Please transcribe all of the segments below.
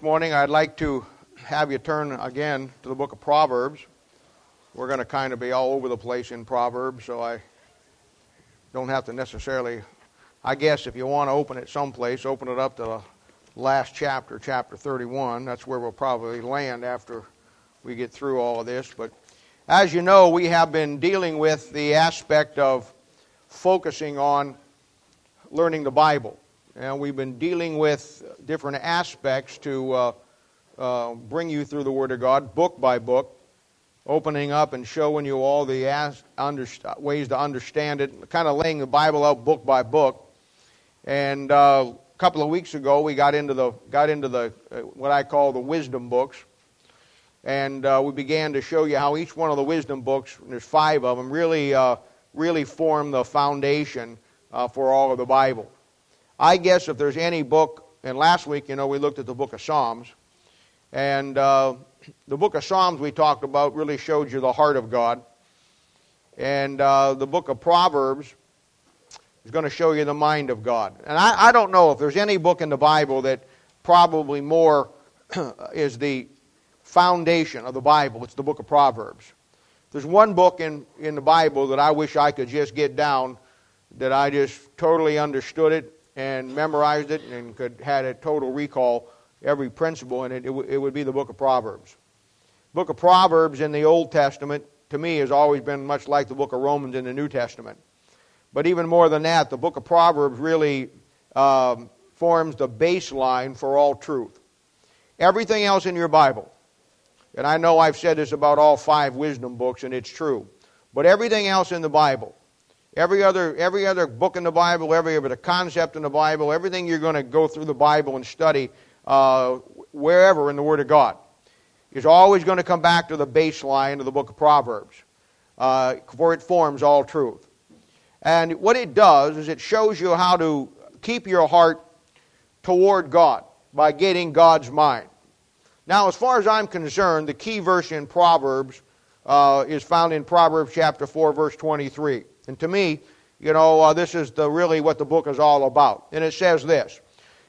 morning I'd like to have you turn again to the book of Proverbs. We're going to kind of be all over the place in Proverbs, so I don't have to necessarily. I guess if you want to open it someplace, open it up to the last chapter, chapter 31. That's where we'll probably land after we get through all of this. But as you know, we have been dealing with the aspect of focusing on learning the Bible and we've been dealing with different aspects to uh, uh, bring you through the Word of God, book by book, opening up and showing you all the as- ways to understand it, kind of laying the Bible out book by book. And uh, a couple of weeks ago, we got into the got into the uh, what I call the wisdom books, and uh, we began to show you how each one of the wisdom books, there's five of them, really uh, really form the foundation for all of the Bible. I guess if there's any book, and last week, you know, we looked at the book of Psalms, and uh, the book of Psalms we talked about really showed you the heart of God. And uh, the book of Proverbs is going to show you the mind of God. And I, I don't know if there's any book in the Bible that probably more is the foundation of the Bible. It's the book of Proverbs. There's one book in, in the Bible that I wish I could just get down, that I just totally understood it, and memorized it and could had a total recall every principle in it, it, it would be the book of Proverbs. Book of Proverbs in the Old Testament to me has always been much like the book of Romans in the New Testament. But even more than that, the book of Proverbs really um, forms the baseline for all truth. Everything else in your Bible, and I know I've said this about all five wisdom books, and it's true, but everything else in the Bible Every other, every other book in the Bible, every other concept in the Bible, everything you're going to go through the Bible and study uh, wherever in the Word of God is always going to come back to the baseline of the book of Proverbs, uh, for it forms all truth. And what it does is it shows you how to keep your heart toward God by getting God's mind. Now, as far as I'm concerned, the key verse in Proverbs uh, is found in Proverbs chapter 4, verse 23. And to me, you know, uh, this is the, really what the book is all about. And it says this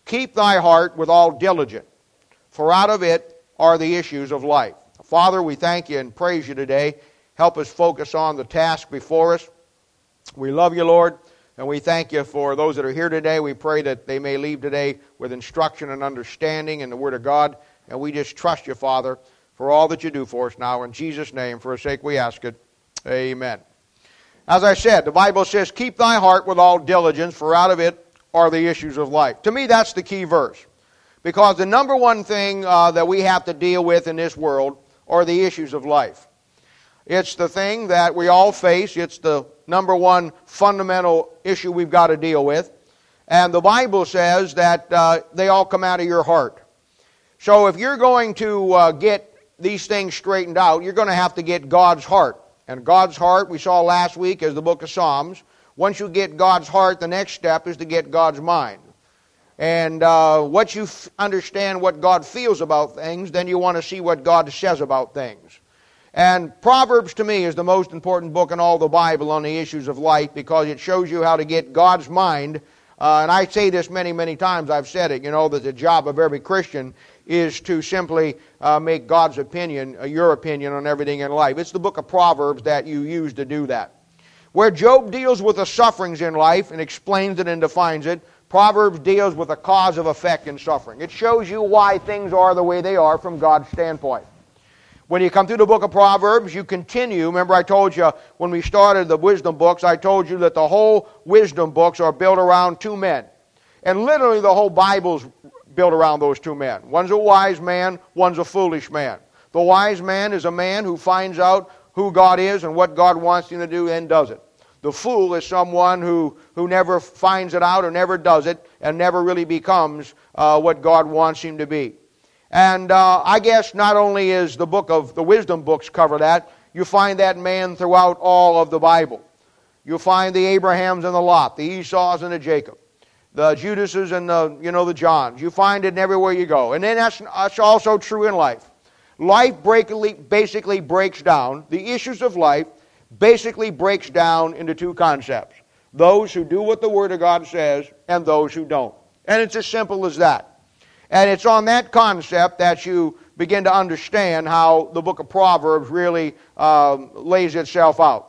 Keep thy heart with all diligence, for out of it are the issues of life. Father, we thank you and praise you today. Help us focus on the task before us. We love you, Lord, and we thank you for those that are here today. We pray that they may leave today with instruction and understanding in the Word of God. And we just trust you, Father, for all that you do for us now. In Jesus' name, for his sake we ask it. Amen. As I said, the Bible says, Keep thy heart with all diligence, for out of it are the issues of life. To me, that's the key verse. Because the number one thing uh, that we have to deal with in this world are the issues of life. It's the thing that we all face, it's the number one fundamental issue we've got to deal with. And the Bible says that uh, they all come out of your heart. So if you're going to uh, get these things straightened out, you're going to have to get God's heart. And God's heart, we saw last week, is the book of Psalms. Once you get God's heart, the next step is to get God's mind. And uh, once you f- understand what God feels about things, then you want to see what God says about things. And Proverbs, to me, is the most important book in all the Bible on the issues of life because it shows you how to get God's mind. Uh, and I say this many, many times. I've said it. You know that the job of every Christian is to simply uh, make God's opinion uh, your opinion on everything in life. It's the book of Proverbs that you use to do that. Where Job deals with the sufferings in life and explains it and defines it, Proverbs deals with the cause of effect in suffering. It shows you why things are the way they are from God's standpoint. When you come through the book of Proverbs, you continue. Remember, I told you when we started the wisdom books, I told you that the whole wisdom books are built around two men. And literally, the whole Bible's built around those two men. One's a wise man, one's a foolish man. The wise man is a man who finds out who God is and what God wants him to do and does it. The fool is someone who, who never finds it out or never does it and never really becomes uh, what God wants him to be. And uh, I guess not only is the book of the wisdom books cover that, you find that man throughout all of the Bible. You'll find the Abrahams and the Lot, the Esau's and the Jacob the Judases and the, you know, the Johns. You find it everywhere you go. And then that's, that's also true in life. Life basically breaks down, the issues of life basically breaks down into two concepts. Those who do what the Word of God says and those who don't. And it's as simple as that. And it's on that concept that you begin to understand how the book of Proverbs really um, lays itself out.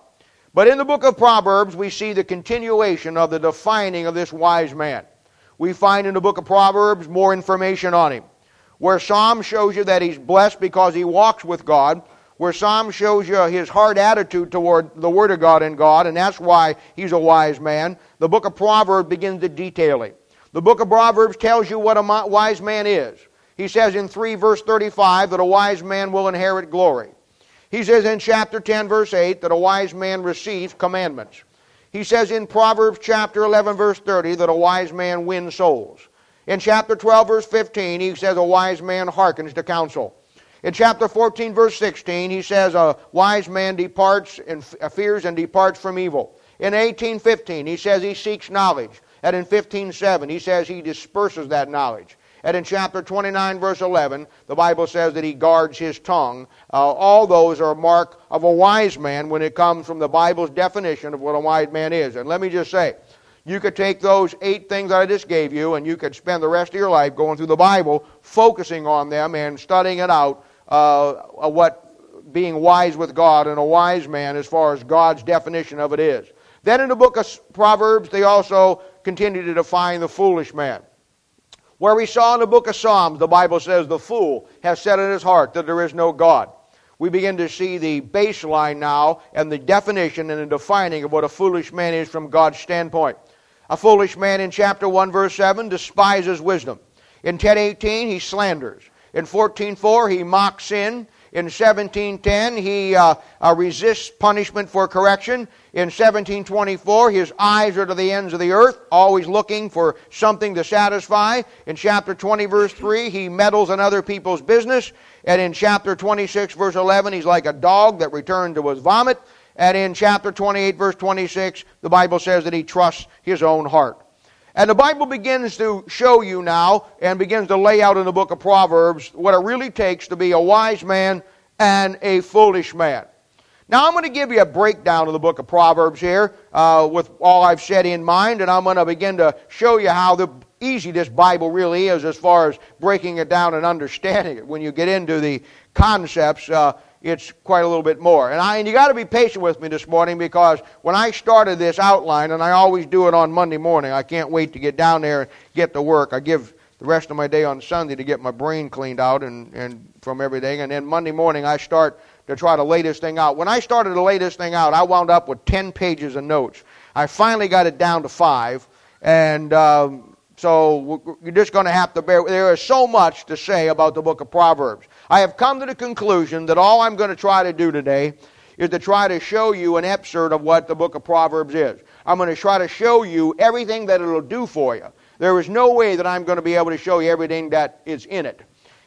But in the book of Proverbs, we see the continuation of the defining of this wise man. We find in the book of Proverbs more information on him. Where Psalm shows you that he's blessed because he walks with God, where Psalm shows you his hard attitude toward the Word of God and God, and that's why he's a wise man. The book of Proverbs begins to detail him. The book of Proverbs tells you what a wise man is. He says in 3 verse 35 that a wise man will inherit glory. He says in chapter 10 verse 8 that a wise man receives commandments. He says in Proverbs chapter 11 verse 30 that a wise man wins souls. In chapter 12 verse 15 he says a wise man hearkens to counsel. In chapter 14, verse 16, he says, A wise man departs and uh, fears and departs from evil. In 1815, he says he seeks knowledge. And in 15.7, he says he disperses that knowledge. And in chapter 29, verse 11, the Bible says that he guards his tongue. Uh, all those are a mark of a wise man when it comes from the Bible's definition of what a wise man is. And let me just say, you could take those eight things that I just gave you, and you could spend the rest of your life going through the Bible, focusing on them and studying it out uh, what being wise with God and a wise man as far as God's definition of it is. Then in the book of Proverbs, they also continue to define the foolish man. Where we saw in the book of Psalms, the Bible says, The fool has said in his heart that there is no God. We begin to see the baseline now and the definition and the defining of what a foolish man is from God's standpoint. A foolish man in chapter 1, verse 7 despises wisdom. In 10:18, he slanders. In 14.4, he mocks sin. In 17.10, he uh, uh, resists punishment for correction. In 17.24, his eyes are to the ends of the earth, always looking for something to satisfy. In chapter 20, verse 3, he meddles in other people's business. And in chapter 26, verse 11, he's like a dog that returned to his vomit. And in chapter 28, verse 26, the Bible says that he trusts his own heart. And the Bible begins to show you now and begins to lay out in the book of Proverbs what it really takes to be a wise man and a foolish man. Now, I'm going to give you a breakdown of the book of Proverbs here uh, with all I've said in mind, and I'm going to begin to show you how the, easy this Bible really is as far as breaking it down and understanding it. When you get into the concepts, uh, it's quite a little bit more. And, I, and you got to be patient with me this morning because when I started this outline, and I always do it on Monday morning, I can't wait to get down there and get to work. I give the rest of my day on Sunday to get my brain cleaned out and, and from everything. And then Monday morning, I start to try to lay this thing out. When I started to lay this thing out, I wound up with 10 pages of notes. I finally got it down to five. And um, so you're just going to have to bear. There is so much to say about the book of Proverbs. I have come to the conclusion that all I'm going to try to do today is to try to show you an excerpt of what the book of Proverbs is. I'm going to try to show you everything that it'll do for you. There is no way that I'm going to be able to show you everything that is in it.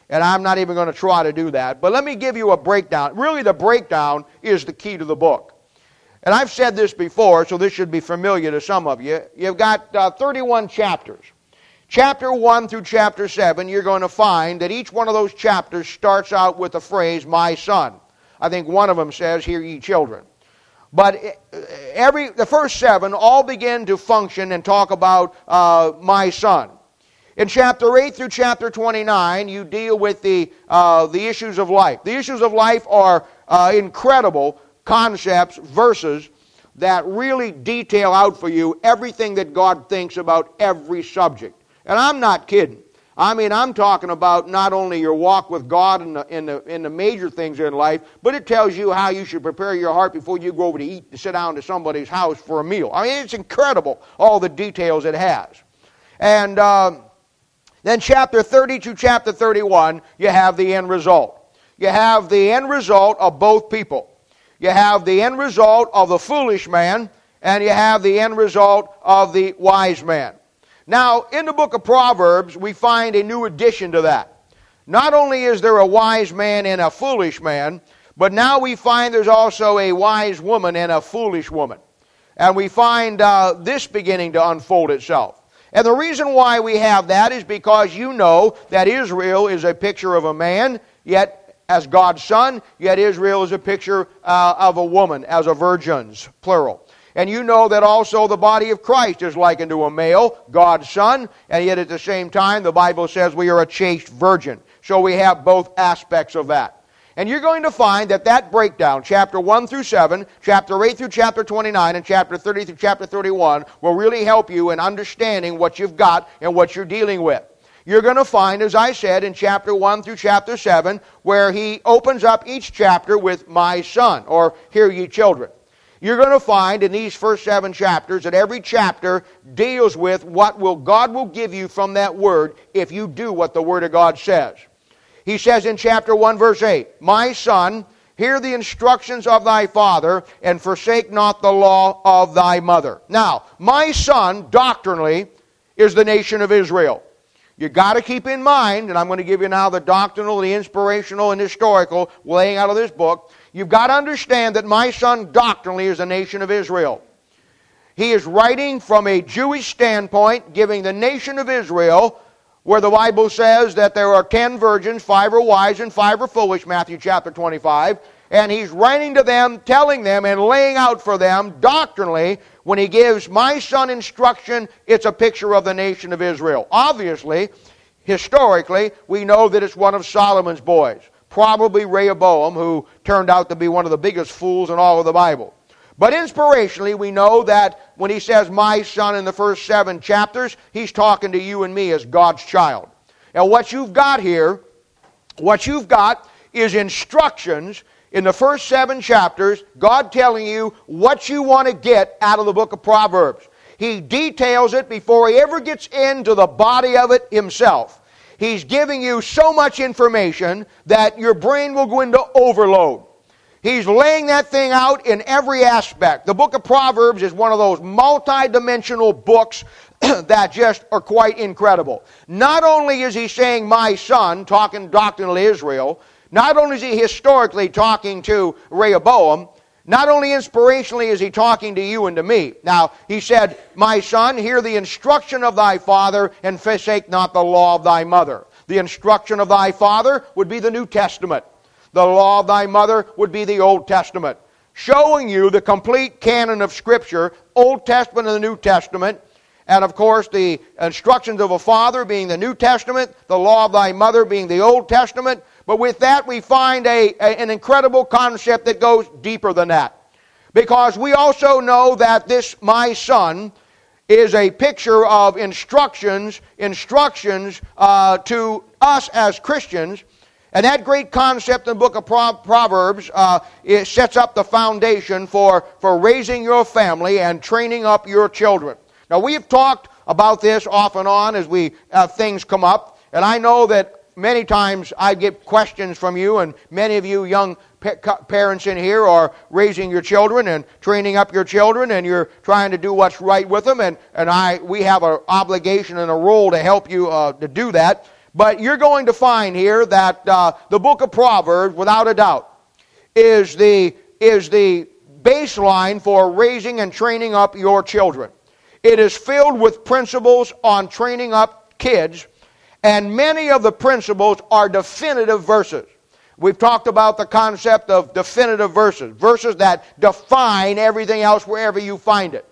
And I'm not even going to try to do that. But let me give you a breakdown. Really, the breakdown is the key to the book. And I've said this before, so this should be familiar to some of you. You've got uh, 31 chapters chapter 1 through chapter 7, you're going to find that each one of those chapters starts out with the phrase, my son. I think one of them says, hear ye children. But uh, every, the first seven all begin to function and talk about uh, my son. In chapter 8 through chapter 29, you deal with the, uh, the issues of life. The issues of life are uh, incredible concepts, verses that really detail out for you everything that God thinks about every subject. And I'm not kidding. I mean, I'm talking about not only your walk with God in the, in the, in the major things in life, but it tells you how you should prepare your heart before you go over to eat to sit down to somebody's house for a meal. I mean, it's incredible, all the details it has. And um, then, chapter 30 to chapter 31, you have the end result. You have the end result of both people. You have the end result of the foolish man, and you have the end result of the wise man. Now, in the book of Proverbs, we find a new addition to that. Not only is there a wise man and a foolish man, but now we find there's also a wise woman and a foolish woman. And we find uh, this beginning to unfold itself. And the reason why we have that is because you know that Israel is a picture of a man, yet as God's son, yet Israel is a picture uh, of a woman, as a virgin's, plural. And you know that also the body of Christ is likened to a male, God's son, and yet at the same time, the Bible says we are a chaste virgin. So we have both aspects of that. And you're going to find that that breakdown, chapter 1 through 7, chapter 8 through chapter 29, and chapter 30 through chapter 31 will really help you in understanding what you've got and what you're dealing with. You're going to find, as I said, in chapter 1 through chapter 7, where he opens up each chapter with my son, or hear ye children. You're going to find in these first seven chapters that every chapter deals with what will God will give you from that word if you do what the word of God says. He says in chapter 1, verse 8, My son, hear the instructions of thy father, and forsake not the law of thy mother. Now, my son, doctrinally, is the nation of Israel. You got to keep in mind, and I'm going to give you now the doctrinal, the inspirational, and historical laying out of this book. You've got to understand that my son doctrinally is the nation of Israel. He is writing from a Jewish standpoint, giving the nation of Israel where the Bible says that there are ten virgins, five are wise and five are foolish, Matthew chapter 25. And he's writing to them, telling them, and laying out for them doctrinally, when he gives my son instruction, it's a picture of the nation of Israel. Obviously, historically, we know that it's one of Solomon's boys, probably Rehoboam, who turned out to be one of the biggest fools in all of the Bible. But inspirationally, we know that when he says my son in the first seven chapters, he's talking to you and me as God's child. Now, what you've got here, what you've got is instructions in the first seven chapters, God telling you what you want to get out of the book of Proverbs. He details it before he ever gets into the body of it himself. He's giving you so much information that your brain will go into overload. He's laying that thing out in every aspect. The book of Proverbs is one of those multi-dimensional books that just are quite incredible. Not only is he saying, my son, talking doctrinally Israel, not only is he historically talking to Rehoboam, not only inspirationally is he talking to you and to me. Now, he said, My son, hear the instruction of thy father, and forsake not the law of thy mother. The instruction of thy father would be the New Testament. The law of thy mother would be the Old Testament, showing you the complete canon of Scripture, Old Testament and the New Testament. And of course, the instructions of a father being the New Testament, the law of thy mother being the Old Testament. But with that, we find a, a, an incredible concept that goes deeper than that. Because we also know that this, my son, is a picture of instructions, instructions uh, to us as Christians and that great concept in the book of Proverbs uh, it sets up the foundation for, for raising your family and training up your children. Now, we've talked about this off and on as we uh, things come up, and I know that many times I get questions from you, and many of you young parents in here are raising your children and training up your children, and you're trying to do what's right with them, and, and I, we have an obligation and a role to help you uh, to do that. But you're going to find here that uh, the book of Proverbs, without a doubt, is the, is the baseline for raising and training up your children. It is filled with principles on training up kids, and many of the principles are definitive verses. We've talked about the concept of definitive verses, verses that define everything else wherever you find it.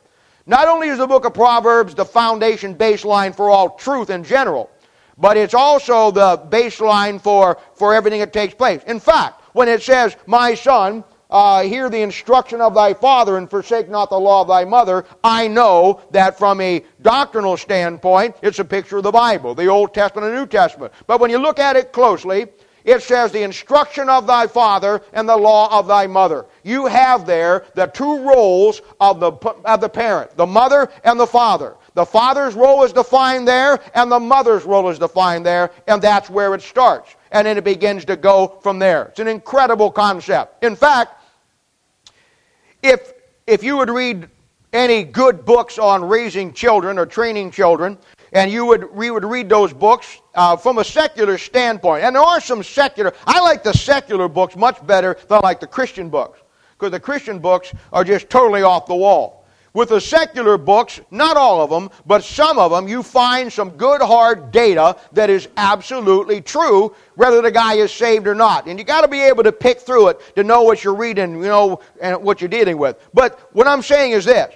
Not only is the book of Proverbs the foundation baseline for all truth in general, but it's also the baseline for, for everything that takes place. In fact, when it says, My son, uh, hear the instruction of thy father and forsake not the law of thy mother, I know that from a doctrinal standpoint, it's a picture of the Bible, the Old Testament and New Testament. But when you look at it closely, it says the instruction of thy father and the law of thy mother. You have there the two roles of the, of the parent, the mother and the father. The father's role is defined there, and the mother's role is defined there, and that's where it starts. And then it begins to go from there. It's an incredible concept. In fact, if, if you would read any good books on raising children or training children, and you would, we would read those books uh, from a secular standpoint. And there are some secular, I like the secular books much better than I like the Christian books, because the Christian books are just totally off the wall. With the secular books, not all of them, but some of them, you find some good hard data that is absolutely true, whether the guy is saved or not. And you got to be able to pick through it to know what you're reading, you know, and what you're dealing with. But what I'm saying is this.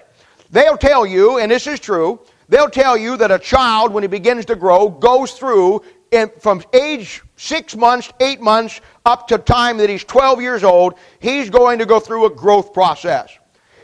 They'll tell you, and this is true, they'll tell you that a child, when he begins to grow, goes through in, from age six months, eight months, up to time that he's 12 years old, he's going to go through a growth process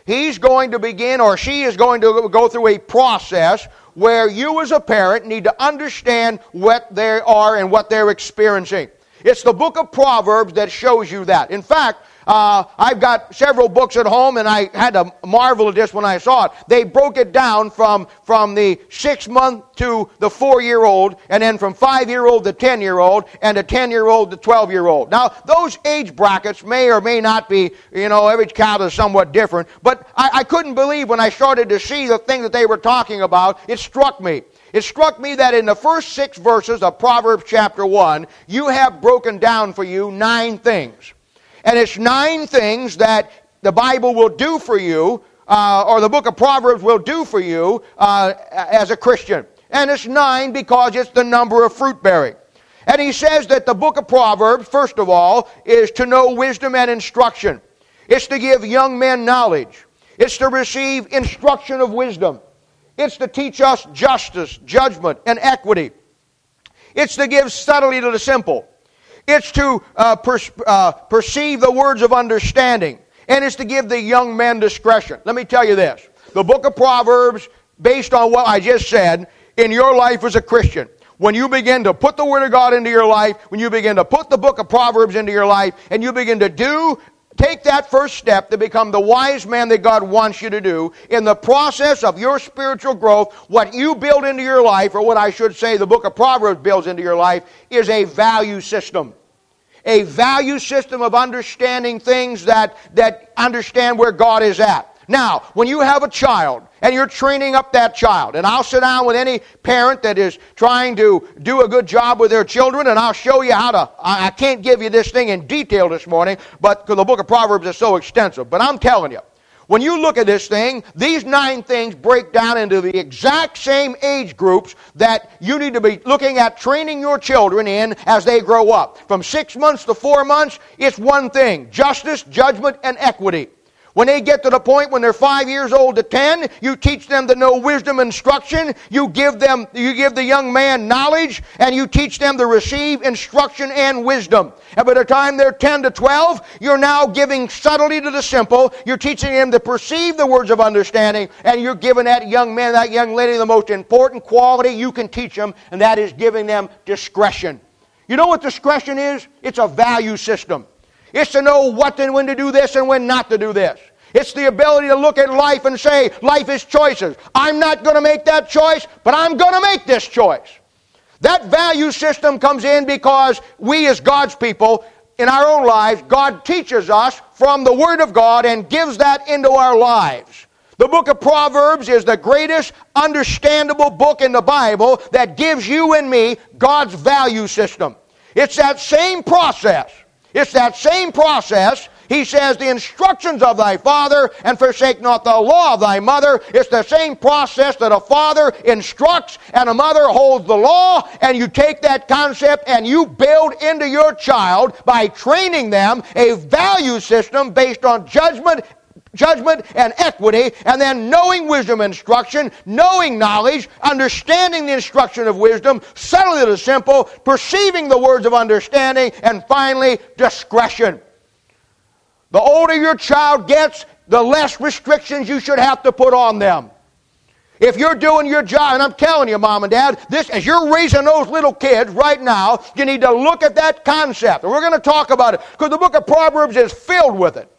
he's going to begin or she is going to go through a process where you as a parent need to understand what they are and what they're experiencing. It's the book of Proverbs that shows you that. In fact, uh, I've got several books at home, and I had to marvel at this when I saw it. They broke it down from, from the six month to the four year old, and then from five year old to 10 year old, and a 10 year old to 12 year old. Now, those age brackets may or may not be, you know, every child is somewhat different, but I, I couldn't believe when I started to see the thing that they were talking about, it struck me. It struck me that in the first six verses of Proverbs chapter 1, you have broken down for you nine things. And it's nine things that the Bible will do for you, uh, or the book of Proverbs will do for you uh, as a Christian. And it's nine because it's the number of fruit bearing. And he says that the book of Proverbs, first of all, is to know wisdom and instruction. It's to give young men knowledge. It's to receive instruction of wisdom. It's to teach us justice, judgment, and equity. It's to give subtlety to the simple. It's to uh, per- uh, perceive the words of understanding. And it's to give the young man discretion. Let me tell you this. The book of Proverbs, based on what I just said, in your life as a Christian, when you begin to put the Word of God into your life, when you begin to put the book of Proverbs into your life, and you begin to do Take that first step to become the wise man that God wants you to do in the process of your spiritual growth. What you build into your life, or what I should say the book of Proverbs builds into your life, is a value system. A value system of understanding things that, that understand where God is at. Now, when you have a child and you're training up that child, and I'll sit down with any parent that is trying to do a good job with their children, and I'll show you how to. I can't give you this thing in detail this morning, but because the book of Proverbs is so extensive. But I'm telling you, when you look at this thing, these nine things break down into the exact same age groups that you need to be looking at training your children in as they grow up. From six months to four months, it's one thing justice, judgment, and equity. When they get to the point when they're five years old to ten, you teach them to know wisdom instruction. You give them, you give the young man knowledge, and you teach them to receive instruction and wisdom. And by the time they're ten to twelve, you're now giving subtlety to the simple. You're teaching them to perceive the words of understanding, and you're giving that young man, that young lady, the most important quality you can teach them, and that is giving them discretion. You know what discretion is? It's a value system. It's to know what and when to do this and when not to do this. It's the ability to look at life and say, life is choices. I'm not going to make that choice, but I'm going to make this choice. That value system comes in because we, as God's people, in our own lives, God teaches us from the Word of God and gives that into our lives. The book of Proverbs is the greatest understandable book in the Bible that gives you and me God's value system. It's that same process it's that same process. He says, The instructions of thy father, and forsake not the law of thy mother. It's the same process that a father instructs and a mother holds the law, and you take that concept and you build into your child by training them a value system based on judgment judgment and equity, and then knowing wisdom instruction, knowing knowledge, understanding the instruction of wisdom, settling the simple, perceiving the words of understanding, and finally, discretion. The older your child gets, the less restrictions you should have to put on them. If you're doing your job, and I'm telling you, mom and dad, this as you're raising those little kids right now, you need to look at that concept. We're going to talk about it because the book of Proverbs is filled with it.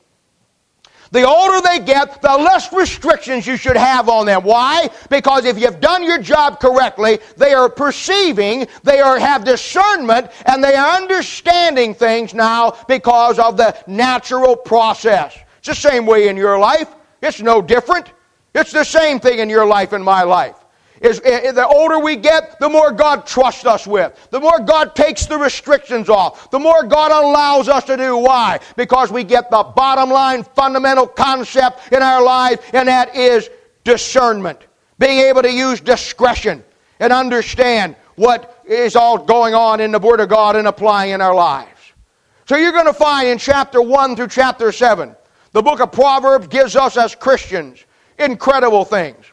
The older they get, the less restrictions you should have on them. Why? Because if you've done your job correctly, they are perceiving, they are have discernment, and they are understanding things now because of the natural process. It's the same way in your life. It's no different. It's the same thing in your life and my life is, is the older we get, the more God trusts us with. The more God takes the restrictions off. The more God allows us to do. Why? Because we get the bottom line fundamental concept in our life, and that is discernment, being able to use discretion and understand what is all going on in the Word of God and applying in our lives. So you're going to find in chapter 1 through chapter 7, the book of Proverbs gives us as Christians incredible things.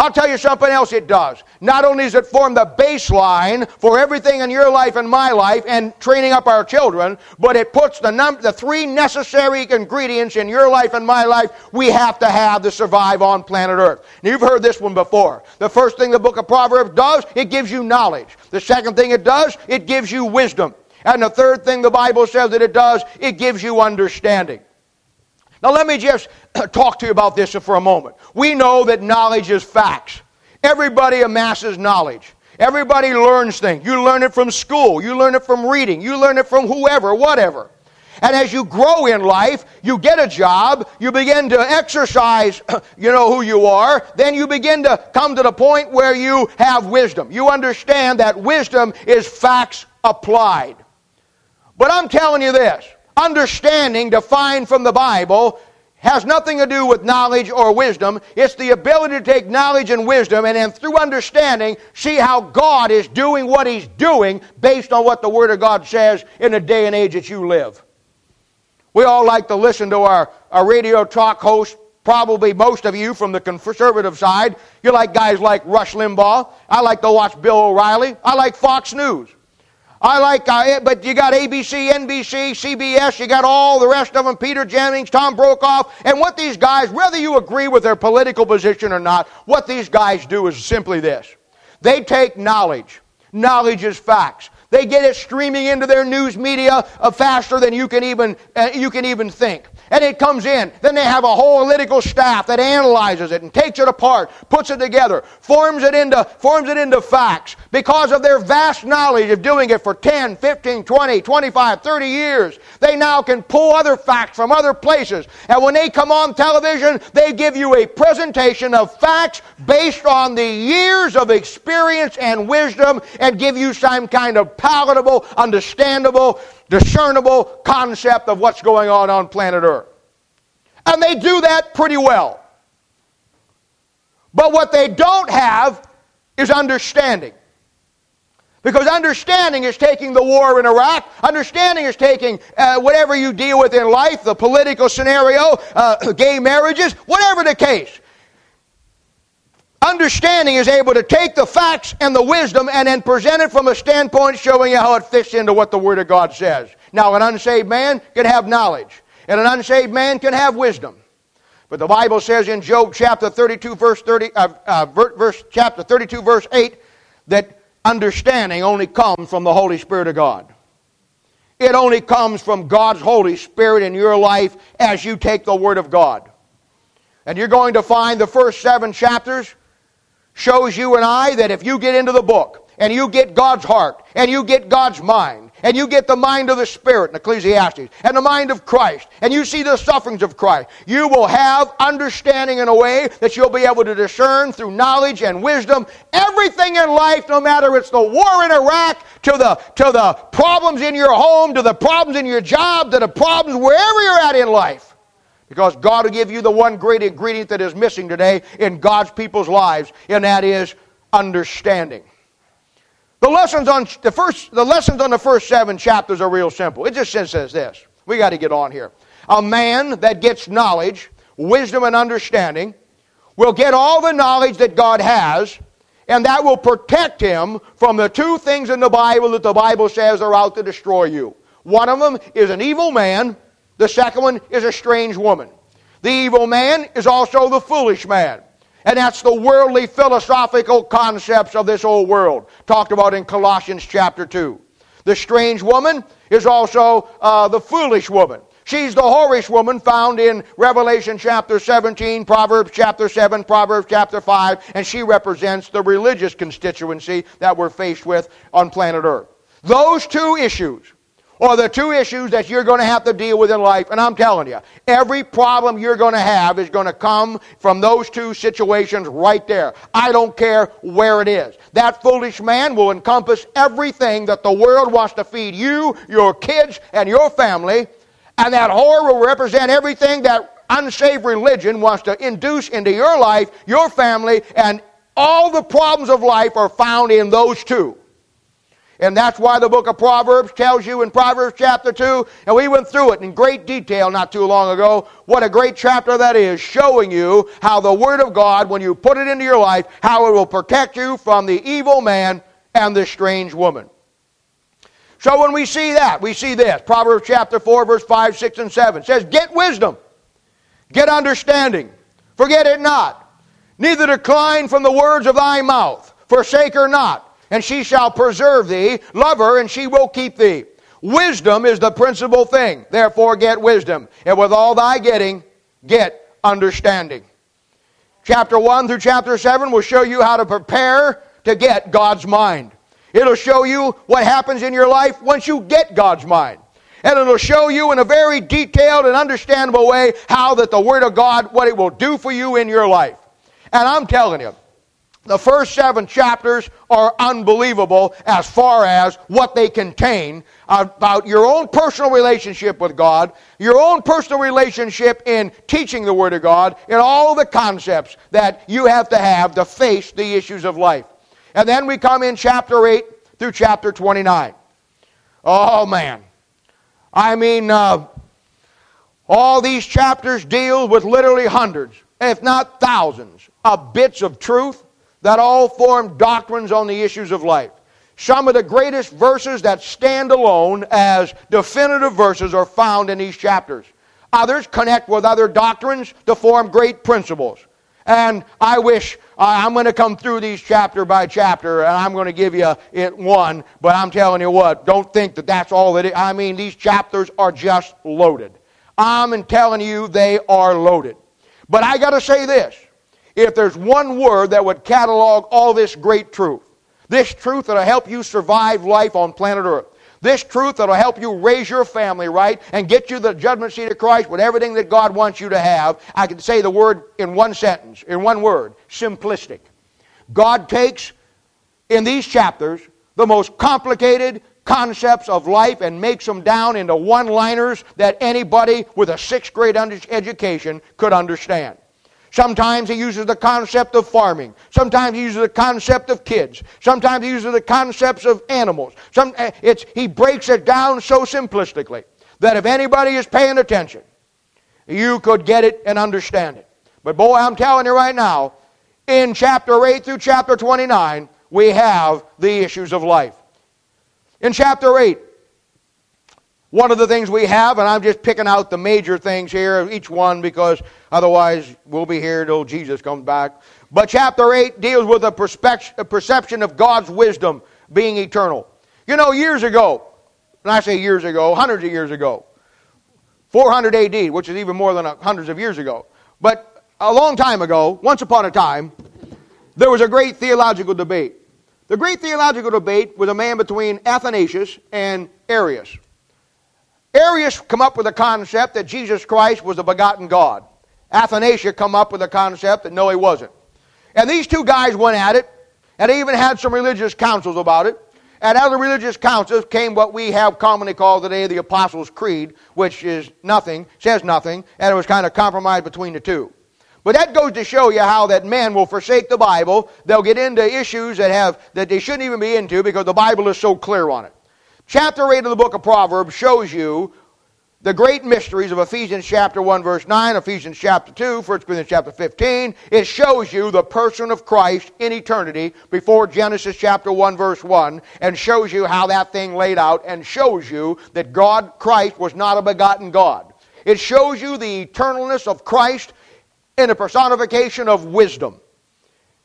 I'll tell you something else it does. Not only does it form the baseline for everything in your life and my life and training up our children, but it puts the, num- the three necessary ingredients in your life and my life we have to have to survive on planet Earth. Now, you've heard this one before. The first thing the book of Proverbs does, it gives you knowledge. The second thing it does, it gives you wisdom. And the third thing the Bible says that it does, it gives you understanding. Now, let me just talk to you about this for a moment. We know that knowledge is facts. Everybody amasses knowledge. Everybody learns things. You learn it from school. You learn it from reading. You learn it from whoever, whatever. And as you grow in life, you get a job, you begin to exercise, you know who you are, then you begin to come to the point where you have wisdom. You understand that wisdom is facts applied. But I'm telling you this understanding defined from the Bible has nothing to do with knowledge or wisdom. It's the ability to take knowledge and wisdom and then through understanding see how God is doing what He's doing based on what the Word of God says in the day and age that you live. We all like to listen to our, our radio talk host, probably most of you from the conservative side. You like guys like Rush Limbaugh. I like to watch Bill O'Reilly. I like Fox News. I like, uh, but you got ABC, NBC, CBS, you got all the rest of them, Peter Jennings, Tom Brokaw, and what these guys, whether you agree with their political position or not, what these guys do is simply this. They take knowledge. Knowledge is facts. They get it streaming into their news media uh, faster than you can even uh, you can even think. And it comes in. Then they have a whole analytical staff that analyzes it and takes it apart, puts it together, forms it into forms it into facts because of their vast knowledge of doing it for 10, 15, 20, 25, 30 years. They now can pull other facts from other places. And when they come on television, they give you a presentation of facts based on the years of experience and wisdom and give you some kind of palatable, understandable, discernible concept of what's going on on planet Earth. And they do that pretty well. But what they don't have is understanding. Because understanding is taking the war in Iraq, understanding is taking uh, whatever you deal with in life, the political scenario, uh, gay marriages, whatever the case. Understanding is able to take the facts and the wisdom and then present it from a standpoint showing you how it fits into what the Word of God says. Now, an unsaved man can have knowledge, and an unsaved man can have wisdom. But the Bible says in Job chapter 32, verse 30, uh, uh, verse, chapter 32, verse 8, that understanding only comes from the Holy Spirit of God. It only comes from God's Holy Spirit in your life as you take the Word of God. And you're going to find the first seven chapters shows you and I that if you get into the book and you get God's heart and you get God's mind and you get the mind of the Spirit in Ecclesiastes and the mind of Christ and you see the sufferings of Christ, you will have understanding in a way that you'll be able to discern through knowledge and wisdom everything in life, no matter it's the war in Iraq to the, to the problems in your home, to the problems in your job, to the problems wherever you're at in life. Because God will give you the one great ingredient that is missing today in God's people's lives, and that is understanding. The lessons on the first the lessons on the first seven chapters are real simple. It just says this. We got to get on here. A man that gets knowledge, wisdom, and understanding will get all the knowledge that God has, and that will protect him from the two things in the Bible that the Bible says are out to destroy you. One of them is an evil man the second one is a strange woman. The evil man is also the foolish man. And that's the worldly philosophical concepts of this old world, talked about in Colossians chapter 2. The strange woman is also uh, the foolish woman. She's the whorish woman found in Revelation chapter 17, Proverbs chapter 7, Proverbs chapter 5, and she represents the religious constituency that we're faced with on planet Earth. Those two issues or the two issues that you're going to have to deal with in life. And I'm telling you, every problem you're going to have is going to come from those two situations right there. I don't care where it is. That foolish man will encompass everything that the world wants to feed you, your kids, and your family. And that whore will represent everything that unsaved religion wants to induce into your life, your family, and all the problems of life are found in those two. And that's why the book of Proverbs tells you in Proverbs chapter 2, and we went through it in great detail not too long ago, what a great chapter that is, showing you how the Word of God, when you put it into your life, how it will protect you from the evil man and the strange woman. So when we see that, we see this. Proverbs chapter 4, verse 5, 6, and 7 says, Get wisdom, get understanding, forget it not, neither decline from the words of thy mouth, forsake her not and she shall preserve thee. Love her, and she will keep thee. Wisdom is the principal thing. Therefore, get wisdom. And with all thy getting, get understanding. Chapter 1 through chapter 7 will show you how to prepare to get God's mind. It'll show you what happens in your life once you get God's mind. And it'll show you in a very detailed and understandable way how that the Word of God, what it will do for you in your life. And I'm telling you, the first seven chapters are unbelievable as far as what they contain about your own personal relationship with God, your own personal relationship in teaching the Word of God, and all the concepts that you have to have to face the issues of life. And then we come in chapter 8 through chapter 29. Oh, man. I mean, uh, all these chapters deal with literally hundreds, if not thousands, of bits of truth that all form doctrines on the issues of life. Some of the greatest verses that stand alone as definitive verses are found in these chapters. Others connect with other doctrines to form great principles. And I wish I'm going to come through these chapter by chapter, and I'm going to give you it one. But I'm telling you what, don't think that that's all that. It, I mean, these chapters are just loaded. I'm telling you, they are loaded. But I got to say this: if there's one word that would catalog all this great truth, this truth that'll help you survive life on planet Earth, this truth that'll help you raise your family right and get you the judgment seat of Christ with everything that God wants you to have, I can say the word in one sentence, in one word simplistic. God takes in these chapters the most complicated concepts of life and makes them down into one liners that anybody with a sixth grade education could understand. Sometimes he uses the concept of farming. Sometimes he uses the concept of kids. Sometimes he uses the concepts of animals. Some, eh, it's, he breaks it down so simplistically that if anybody is paying attention, you could get it and understand it. But boy, I'm telling you right now, in chapter 8 through chapter 29, we have the issues of life. In chapter 8, one of the things we have, and I'm just picking out the major things here, each one, because otherwise we'll be here till Jesus comes back. But chapter 8 deals with a, perception of God's wisdom being eternal. You know, years ago, and I say years ago, hundreds of years ago, 400 AD, which is even more than hundreds of years ago, but a long time ago, once upon a time, there was a great theological debate. The great theological debate was a man between Athanasius and Arius. Arius come up with the concept that Jesus Christ was the begotten God. Athanasius come up with the concept that no, he wasn't. And these two guys went at it, and they even had some religious councils about it. And out of the religious councils came what we have commonly called today the Apostles' Creed, which is nothing, says nothing, and it was kind of compromised between the two. But that goes to show you how that men will forsake the Bible. They'll get into issues that have that they shouldn't even be into because the Bible is so clear on it. Chapter 8 of the book of Proverbs shows you the great mysteries of Ephesians chapter 1 verse 9, Ephesians chapter 2, 1 Corinthians chapter 15. It shows you the person of Christ in eternity before Genesis chapter 1 verse 1 and shows you how that thing laid out and shows you that God, Christ, was not a begotten God. It shows you the eternalness of Christ in a personification of wisdom.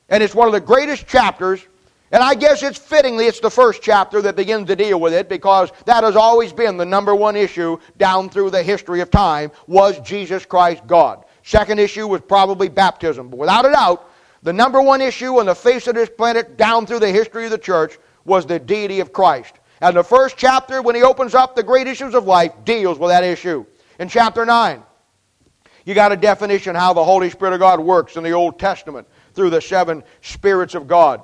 And it's one of the greatest chapters and I guess it's fittingly, it's the first chapter that begins to deal with it because that has always been the number one issue down through the history of time was Jesus Christ God. Second issue was probably baptism. But without a doubt, the number one issue on the face of this planet down through the history of the church was the deity of Christ. And the first chapter, when he opens up the great issues of life, deals with that issue. In chapter 9, you got a definition how the Holy Spirit of God works in the Old Testament through the seven spirits of God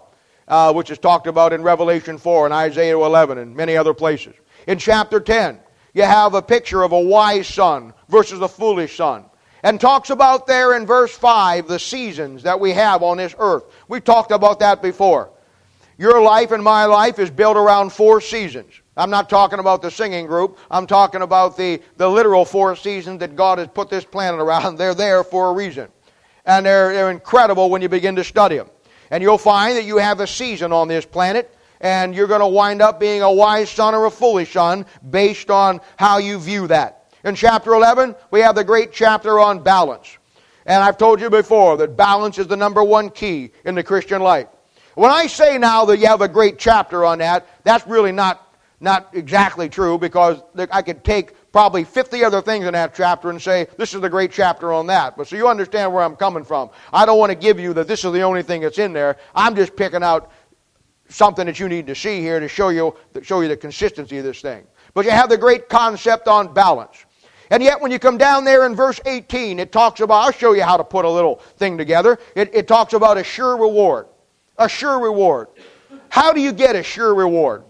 uh, which is talked about in Revelation 4 and Isaiah 11 and many other places. In chapter 10, you have a picture of a wise son versus a foolish son. and talks about there in verse 5 the seasons that we have on this earth. We've talked about that before. Your life and my life is built around four seasons. I'm not talking about the singing group. I'm talking about the, the literal four seasons that God has put this planet around. They're there for a reason. And they're, they're incredible when you begin to study them. And you'll find that you have a season on this planet, and you're going to wind up being a wise son or a foolish son based on how you view that. In chapter 11, we have the great chapter on balance. And I've told you before that balance is the number one key in the Christian life. When I say now that you have a great chapter on that, that's really not not exactly true because I could take probably 50 other things in that chapter and say, this is the great chapter on that. But so you understand where I'm coming from. I don't want to give you that this is the only thing that's in there. I'm just picking out something that you need to see here to show you, show you the consistency of this thing. But you have the great concept on balance. And yet, when you come down there in verse 18, it talks about, I'll show you how to put a little thing together. It, it talks about a sure reward. A sure reward. How do you get a sure reward?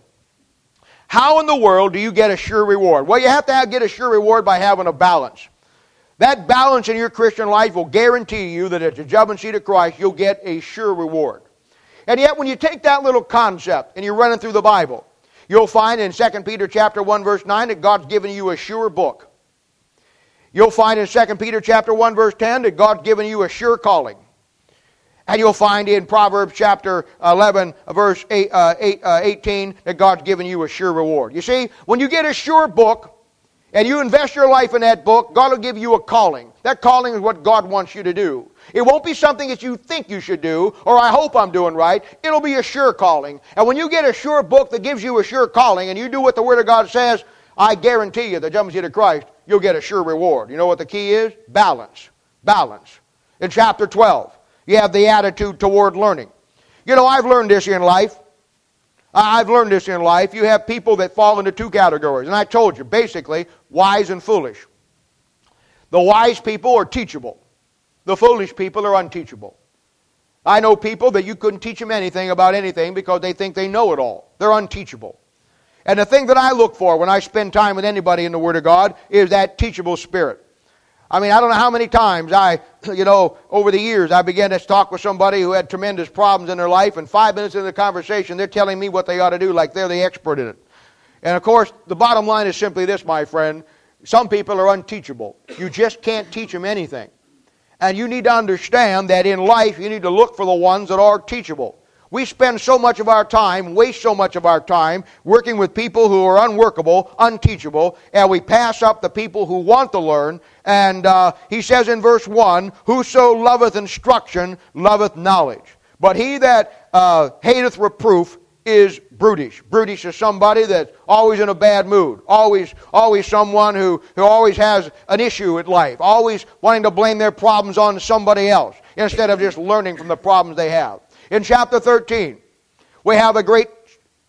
How in the world do you get a sure reward? Well, you have to have, get a sure reward by having a balance. That balance in your Christian life will guarantee you that at the judgment seat of Christ, you'll get a sure reward. And yet, when you take that little concept and you're running through the Bible, you'll find in 2 Peter chapter 1, verse 9, that God's given you a sure book. You'll find in 2 Peter chapter 1, verse 10, that God's given you a sure calling. And you'll find in Proverbs chapter 11, verse 8, uh, 8, uh, 18, that God's given you a sure reward. You see, when you get a sure book and you invest your life in that book, God will give you a calling. That calling is what God wants you to do. It won't be something that you think you should do, or I hope I'm doing right. It'll be a sure calling. And when you get a sure book that gives you a sure calling and you do what the Word of God says, I guarantee you, the judgment seat of Christ, you'll get a sure reward. You know what the key is? Balance. Balance. In chapter 12, you have the attitude toward learning. You know, I've learned this in life. I've learned this in life. You have people that fall into two categories. And I told you, basically, wise and foolish. The wise people are teachable. The foolish people are unteachable. I know people that you couldn't teach them anything about anything because they think they know it all. They're unteachable. And the thing that I look for when I spend time with anybody in the Word of God is that teachable spirit. I mean, I don't know how many times I, you know, over the years, I began to talk with somebody who had tremendous problems in their life, and five minutes into the conversation, they're telling me what they ought to do like they're the expert in it. And of course, the bottom line is simply this, my friend. Some people are unteachable. You just can't teach them anything. And you need to understand that in life, you need to look for the ones that are teachable. We spend so much of our time, waste so much of our time, working with people who are unworkable, unteachable, and we pass up the people who want to learn. And uh, he says in verse 1 Whoso loveth instruction loveth knowledge. But he that uh, hateth reproof is brutish. Brutish is somebody that's always in a bad mood, always, always someone who, who always has an issue with life, always wanting to blame their problems on somebody else instead of just learning from the problems they have. In chapter 13, we have a great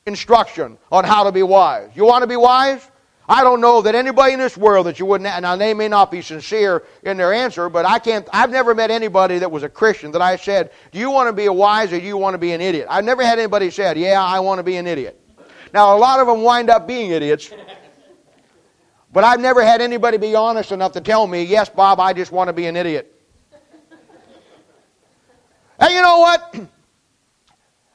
instruction on how to be wise. You want to be wise? I don't know that anybody in this world that you wouldn't. Now they may not be sincere in their answer, but I can't. I've never met anybody that was a Christian that I said, "Do you want to be a wise or do you want to be an idiot?" I've never had anybody said, "Yeah, I want to be an idiot." Now a lot of them wind up being idiots, but I've never had anybody be honest enough to tell me, "Yes, Bob, I just want to be an idiot." and you know what?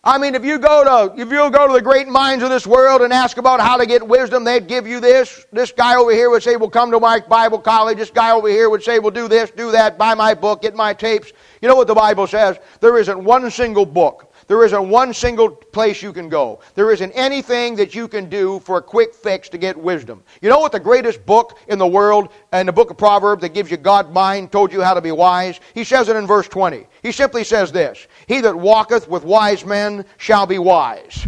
I mean, if you go to if you go to the great minds of this world and ask about how to get wisdom, they'd give you this. This guy over here would say, "Well, come to my Bible college." This guy over here would say, "Well, do this, do that, buy my book, get my tapes." You know what the Bible says? There isn't one single book there isn't one single place you can go. There isn't anything that you can do for a quick fix to get wisdom. You know what the greatest book in the world, and the book of Proverbs that gives you God mind, told you how to be wise? He says it in verse 20. He simply says this He that walketh with wise men shall be wise.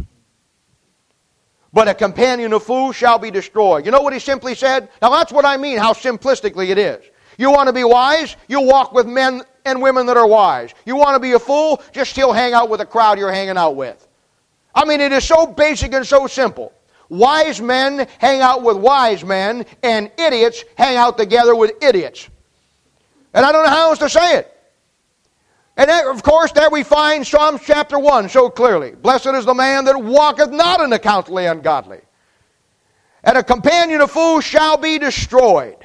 But a companion of fools shall be destroyed. You know what he simply said? Now that's what I mean, how simplistically it is. You want to be wise? You walk with men and women that are wise. You want to be a fool? Just still hang out with the crowd you're hanging out with. I mean, it is so basic and so simple. Wise men hang out with wise men, and idiots hang out together with idiots. And I don't know how else to say it. And that, of course, there we find Psalms chapter 1 so clearly. Blessed is the man that walketh not in the counsel of the ungodly. And a companion of fools shall be destroyed.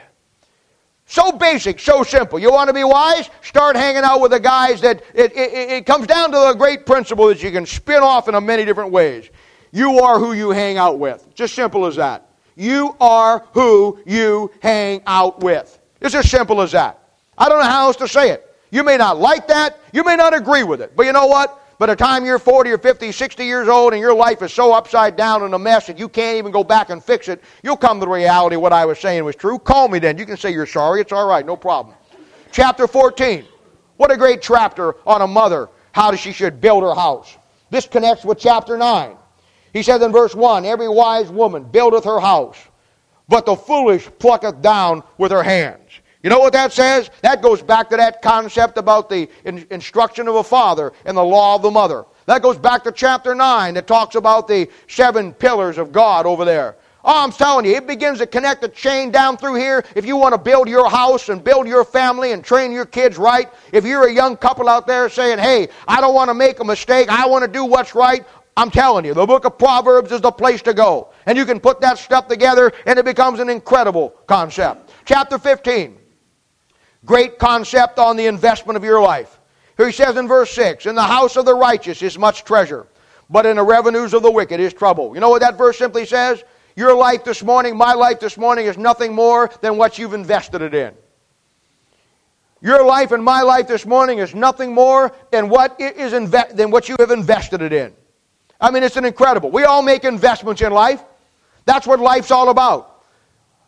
So basic, so simple. You want to be wise? Start hanging out with the guys that it, it, it comes down to a great principle that you can spin off in a many different ways. You are who you hang out with. Just simple as that. You are who you hang out with. It's as simple as that. I don't know how else to say it. You may not like that. You may not agree with it. But you know what? By the time you're 40 or 50, 60 years old and your life is so upside down and a mess that you can't even go back and fix it, you'll come to the reality what I was saying was true. Call me then. You can say you're sorry. It's all right. No problem. Chapter 14. What a great chapter on a mother, how she should build her house. This connects with chapter 9. He says in verse 1 Every wise woman buildeth her house, but the foolish plucketh down with her hands. You know what that says? That goes back to that concept about the in- instruction of a father and the law of the mother. That goes back to chapter 9 that talks about the seven pillars of God over there. Oh, I'm telling you, it begins to connect the chain down through here. If you want to build your house and build your family and train your kids right, if you're a young couple out there saying, hey, I don't want to make a mistake, I want to do what's right, I'm telling you, the book of Proverbs is the place to go. And you can put that stuff together and it becomes an incredible concept. Chapter 15. Great concept on the investment of your life. Here he says in verse 6 In the house of the righteous is much treasure, but in the revenues of the wicked is trouble. You know what that verse simply says? Your life this morning, my life this morning, is nothing more than what you've invested it in. Your life and my life this morning is nothing more than what, it is inve- than what you have invested it in. I mean, it's an incredible. We all make investments in life. That's what life's all about.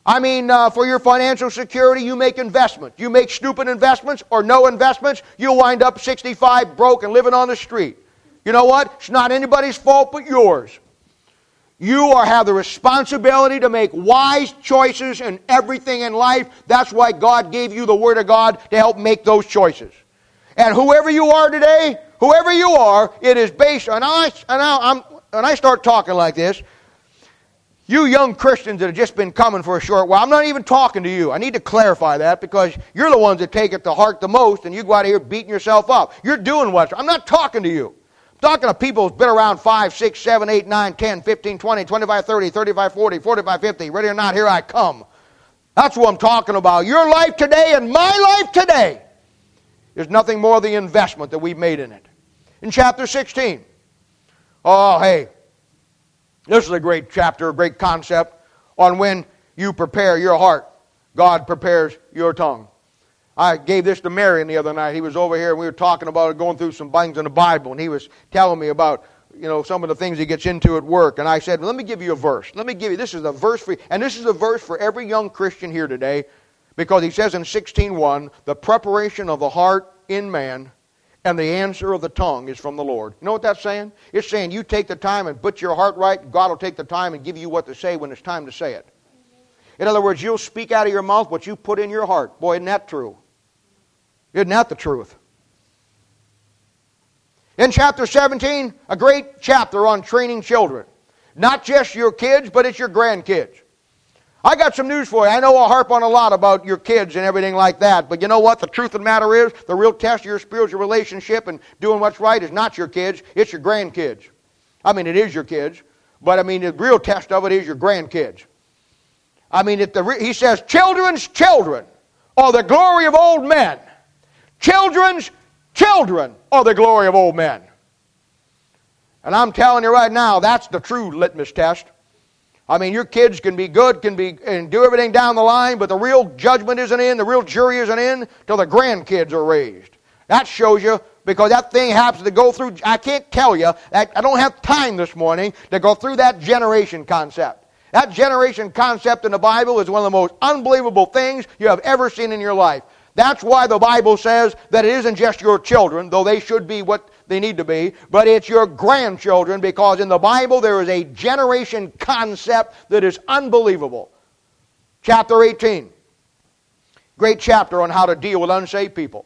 I mean, uh, for your financial security, you make investments. You make stupid investments or no investments, you'll wind up 65 broke and living on the street. You know what? It's not anybody's fault but yours. You are, have the responsibility to make wise choices in everything in life. That's why God gave you the Word of God to help make those choices. And whoever you are today, whoever you are, it is based on I. And I'm, when I start talking like this, you young Christians that have just been coming for a short while, I'm not even talking to you. I need to clarify that because you're the ones that take it to heart the most and you go out here beating yourself up. You're doing what? I'm not talking to you. I'm talking to people who've been around 5, 6, 7, 8, 9, 10, 15, 20, 25, 30, 35, 40, 45, 50. Ready or not, here I come. That's what I'm talking about. Your life today and my life today is nothing more the investment that we've made in it. In chapter 16, oh, hey, this is a great chapter, a great concept on when you prepare your heart. God prepares your tongue. I gave this to Marion the other night. He was over here and we were talking about it, going through some things in the Bible, and he was telling me about you know some of the things he gets into at work. And I said, well, "Let me give you a verse. Let me give you this is a verse for and this is a verse for every young Christian here today, because he says in 16:1, the preparation of the heart in man and the answer of the tongue is from the Lord. You know what that's saying? It's saying you take the time and put your heart right, God will take the time and give you what to say when it's time to say it. In other words, you'll speak out of your mouth what you put in your heart. Boy, isn't that true? Isn't that the truth? In chapter 17, a great chapter on training children. Not just your kids, but it's your grandkids. I got some news for you. I know I'll harp on a lot about your kids and everything like that, but you know what? The truth of the matter is, the real test of your spiritual relationship and doing what's right is not your kids, it's your grandkids. I mean, it is your kids, but I mean, the real test of it is your grandkids. I mean, if the, he says, children's children are the glory of old men. Children's children are the glory of old men. And I'm telling you right now, that's the true litmus test. I mean, your kids can be good, can be and do everything down the line, but the real judgment isn't in, the real jury isn't in till the grandkids are raised. That shows you because that thing happens to go through. I can't tell you. I don't have time this morning to go through that generation concept. That generation concept in the Bible is one of the most unbelievable things you have ever seen in your life. That's why the Bible says that it isn't just your children, though they should be what they need to be, but it's your grandchildren because in the Bible there is a generation concept that is unbelievable. Chapter 18. Great chapter on how to deal with unsaved people.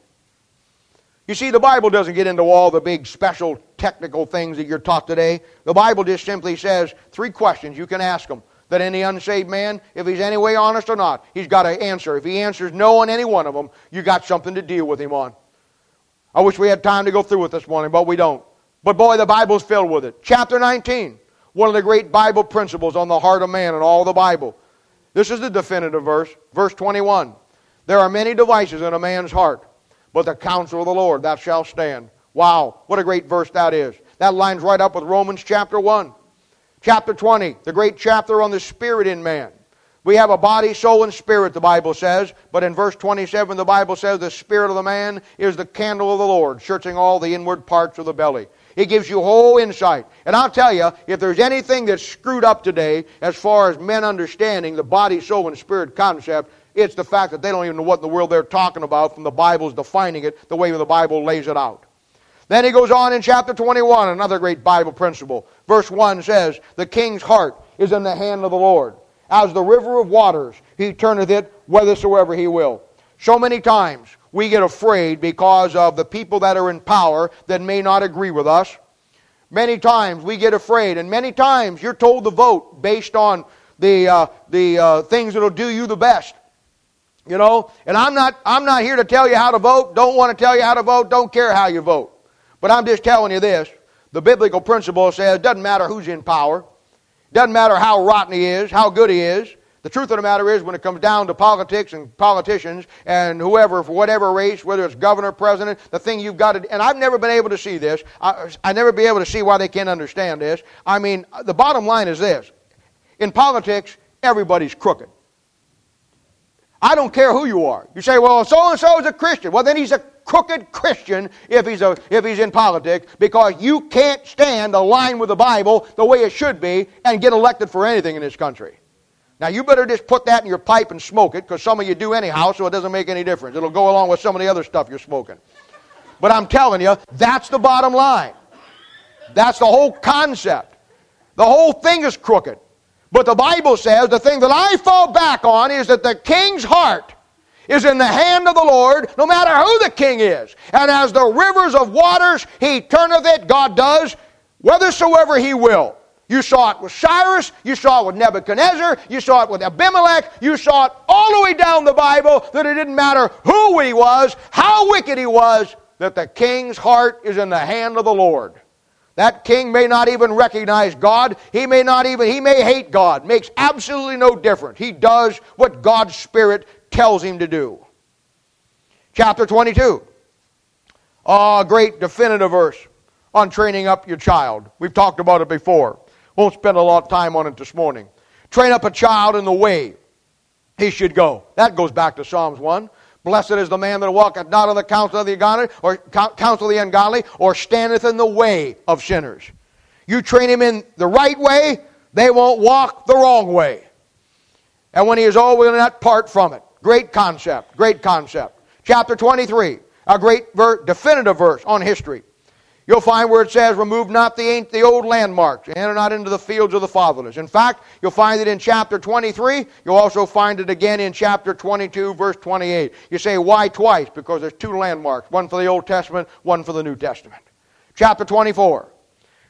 You see, the Bible doesn't get into all the big special technical things that you're taught today. The Bible just simply says three questions you can ask them. That any unsaved man, if he's any way honest or not, he's got to answer. If he answers no on any one of them, you got something to deal with him on. I wish we had time to go through it this morning, but we don't. But boy, the Bible's filled with it. Chapter 19, one of the great Bible principles on the heart of man in all the Bible. This is the definitive verse, verse 21. There are many devices in a man's heart, but the counsel of the Lord thou shalt stand. Wow, what a great verse that is. That lines right up with Romans chapter 1. Chapter 20, the great chapter on the spirit in man. We have a body, soul, and spirit, the Bible says. But in verse 27, the Bible says the spirit of the man is the candle of the Lord, searching all the inward parts of the belly. It gives you whole insight. And I'll tell you, if there's anything that's screwed up today as far as men understanding the body, soul, and spirit concept, it's the fact that they don't even know what in the world they're talking about from the Bible's defining it the way the Bible lays it out. Then he goes on in chapter 21, another great Bible principle. Verse 1 says, The king's heart is in the hand of the Lord as the river of waters. He turneth it whithersoever he will. So many times we get afraid because of the people that are in power that may not agree with us. Many times we get afraid, and many times you're told to vote based on the, uh, the uh, things that'll do you the best. You know, and I'm not, I'm not here to tell you how to vote, don't want to tell you how to vote, don't care how you vote. But I'm just telling you this. The biblical principle says it doesn't matter who's in power. Doesn't matter how rotten he is, how good he is. The truth of the matter is, when it comes down to politics and politicians and whoever, for whatever race, whether it's governor, president, the thing you've got to, and I've never been able to see this. I, I never be able to see why they can't understand this. I mean, the bottom line is this. In politics, everybody's crooked. I don't care who you are. You say, well, so and so is a Christian. Well, then he's a crooked Christian if he's, a, if he's in politics because you can't stand a line with the Bible the way it should be and get elected for anything in this country. Now, you better just put that in your pipe and smoke it because some of you do anyhow, so it doesn't make any difference. It'll go along with some of the other stuff you're smoking. But I'm telling you, that's the bottom line. That's the whole concept. The whole thing is crooked. But the Bible says the thing that I fall back on is that the king's heart is in the hand of the Lord, no matter who the king is. And as the rivers of waters, he turneth it, God does, whithersoever he will. You saw it with Cyrus, you saw it with Nebuchadnezzar, you saw it with Abimelech, you saw it all the way down the Bible that it didn't matter who he was, how wicked he was, that the king's heart is in the hand of the Lord. That king may not even recognize God. He may not even, he may hate God. Makes absolutely no difference. He does what God's Spirit tells him to do. Chapter 22. A great definitive verse on training up your child. We've talked about it before. Won't spend a lot of time on it this morning. Train up a child in the way he should go. That goes back to Psalms 1. Blessed is the man that walketh not in the counsel of the ungodly, or counsel of the ungodly, or standeth in the way of sinners. You train him in the right way, they won't walk the wrong way. And when he is old, we'll not part from it. Great concept. Great concept. Chapter 23, a great ver- definitive verse on history. You'll find where it says, Remove not the, the old landmarks, and enter not into the fields of the fatherless. In fact, you'll find it in chapter 23. You'll also find it again in chapter 22, verse 28. You say, Why twice? Because there's two landmarks one for the Old Testament, one for the New Testament. Chapter 24.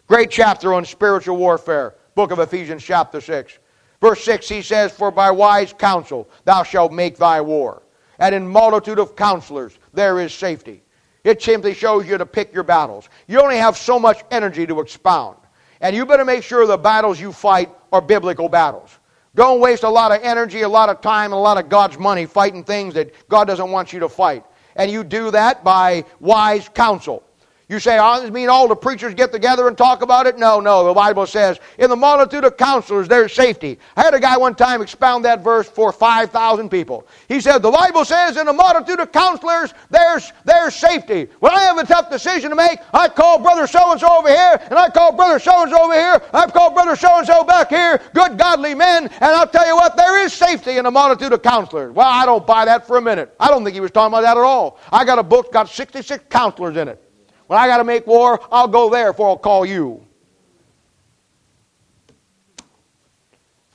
Great chapter on spiritual warfare. Book of Ephesians, chapter 6. Verse 6, he says, For by wise counsel thou shalt make thy war, and in multitude of counselors there is safety. It simply shows you to pick your battles. You only have so much energy to expound. And you better make sure the battles you fight are biblical battles. Don't waste a lot of energy, a lot of time, and a lot of God's money fighting things that God doesn't want you to fight. And you do that by wise counsel. You say, oh, does mean all the preachers get together and talk about it? No, no. The Bible says, in the multitude of counselors, there's safety. I had a guy one time expound that verse for 5,000 people. He said, the Bible says, in the multitude of counselors, there's, there's safety. When I have a tough decision to make, I call brother so-and-so over here, and I call brother so-and-so over here, I've called brother so-and-so back here, good godly men, and I'll tell you what, there is safety in the multitude of counselors. Well, I don't buy that for a minute. I don't think he was talking about that at all. I got a book, got 66 counselors in it. When I got to make war, I'll go there before I'll call you.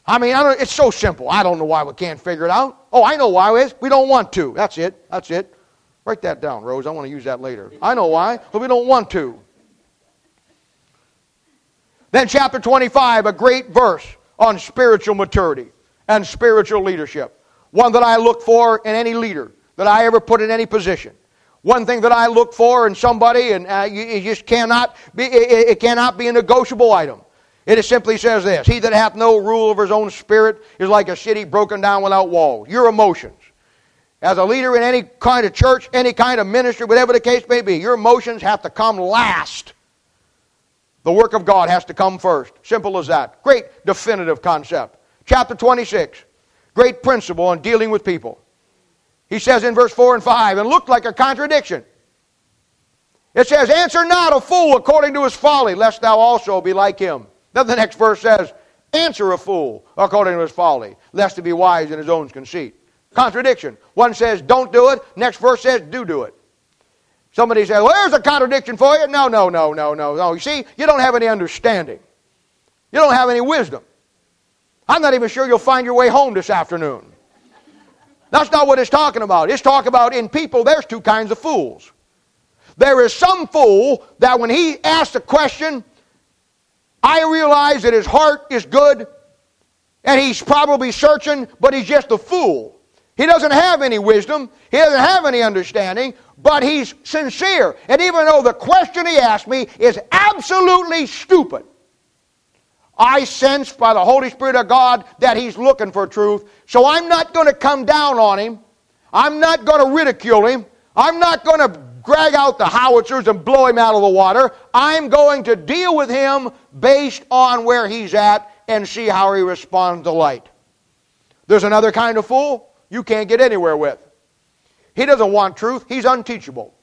I mean, I it's so simple. I don't know why we can't figure it out. Oh, I know why. We don't want to. That's it. That's it. Write that down, Rose. I want to use that later. I know why, but we don't want to. Then, chapter 25, a great verse on spiritual maturity and spiritual leadership. One that I look for in any leader that I ever put in any position. One thing that I look for in somebody, and uh, you, you, just cannot be, it, it cannot be a negotiable item. It simply says this He that hath no rule over his own spirit is like a city broken down without walls. Your emotions. As a leader in any kind of church, any kind of ministry, whatever the case may be, your emotions have to come last. The work of God has to come first. Simple as that. Great definitive concept. Chapter 26. Great principle in dealing with people. He says in verse 4 and 5, and looked like a contradiction. It says, Answer not a fool according to his folly, lest thou also be like him. Then the next verse says, Answer a fool according to his folly, lest he be wise in his own conceit. Contradiction. One says, Don't do it. Next verse says, Do do it. Somebody says, Well, there's a contradiction for you. No, no, no, no, no, no. You see, you don't have any understanding, you don't have any wisdom. I'm not even sure you'll find your way home this afternoon. That's not what it's talking about. It's talking about in people, there's two kinds of fools. There is some fool that when he asks a question, I realize that his heart is good and he's probably searching, but he's just a fool. He doesn't have any wisdom, he doesn't have any understanding, but he's sincere. And even though the question he asked me is absolutely stupid, I sense by the Holy Spirit of God that he's looking for truth. So I'm not going to come down on him. I'm not going to ridicule him. I'm not going to drag out the howitzers and blow him out of the water. I'm going to deal with him based on where he's at and see how he responds to light. There's another kind of fool you can't get anywhere with. He doesn't want truth, he's unteachable.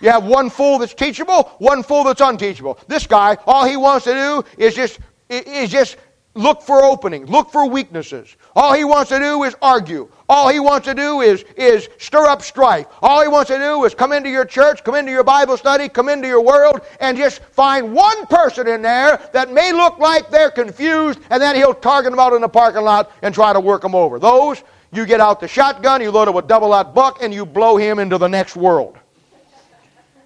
You have one fool that's teachable, one fool that's unteachable. This guy, all he wants to do is just is just look for openings, look for weaknesses. All he wants to do is argue. All he wants to do is, is stir up strife. All he wants to do is come into your church, come into your Bible study, come into your world, and just find one person in there that may look like they're confused, and then he'll target them out in the parking lot and try to work them over. Those, you get out the shotgun, you load it with double aught buck, and you blow him into the next world.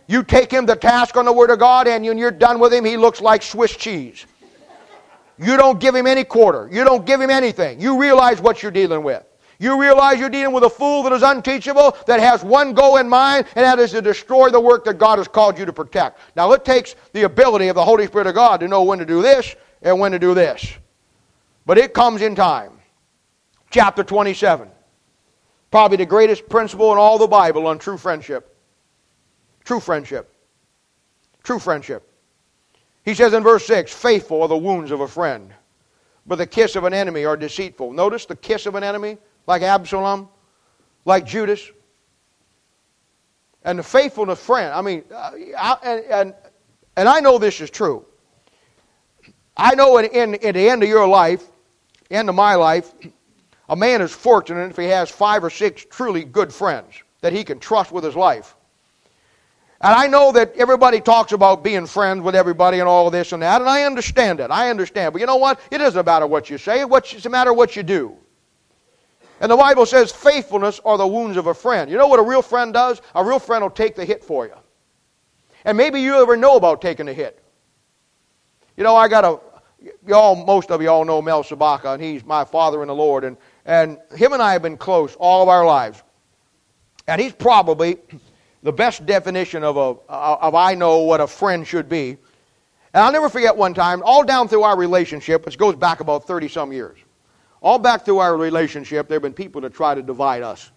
You take him to task on the Word of God, and when you're done with him, he looks like Swiss cheese. You don't give him any quarter. You don't give him anything. You realize what you're dealing with. You realize you're dealing with a fool that is unteachable, that has one goal in mind, and that is to destroy the work that God has called you to protect. Now, it takes the ability of the Holy Spirit of God to know when to do this and when to do this. But it comes in time. Chapter 27. Probably the greatest principle in all the Bible on true friendship. True friendship. True friendship. He says in verse 6 Faithful are the wounds of a friend, but the kiss of an enemy are deceitful. Notice the kiss of an enemy, like Absalom, like Judas. And the faithfulness friend. I mean, uh, and, and, and I know this is true. I know in, in, at the end of your life, end of my life, a man is fortunate if he has five or six truly good friends that he can trust with his life. And I know that everybody talks about being friends with everybody and all this and that, and I understand it. I understand. But you know what? It doesn't matter what you say, it's a matter what you do. And the Bible says faithfulness are the wounds of a friend. You know what a real friend does? A real friend will take the hit for you. And maybe you ever know about taking a hit. You know, I got a, y'all, most of you all know Mel Sabaka, and he's my father in the Lord. And, and him and I have been close all of our lives. And he's probably the best definition of, a, of I know what a friend should be. And I'll never forget one time, all down through our relationship, which goes back about 30 some years, all back through our relationship, there have been people that try to divide us.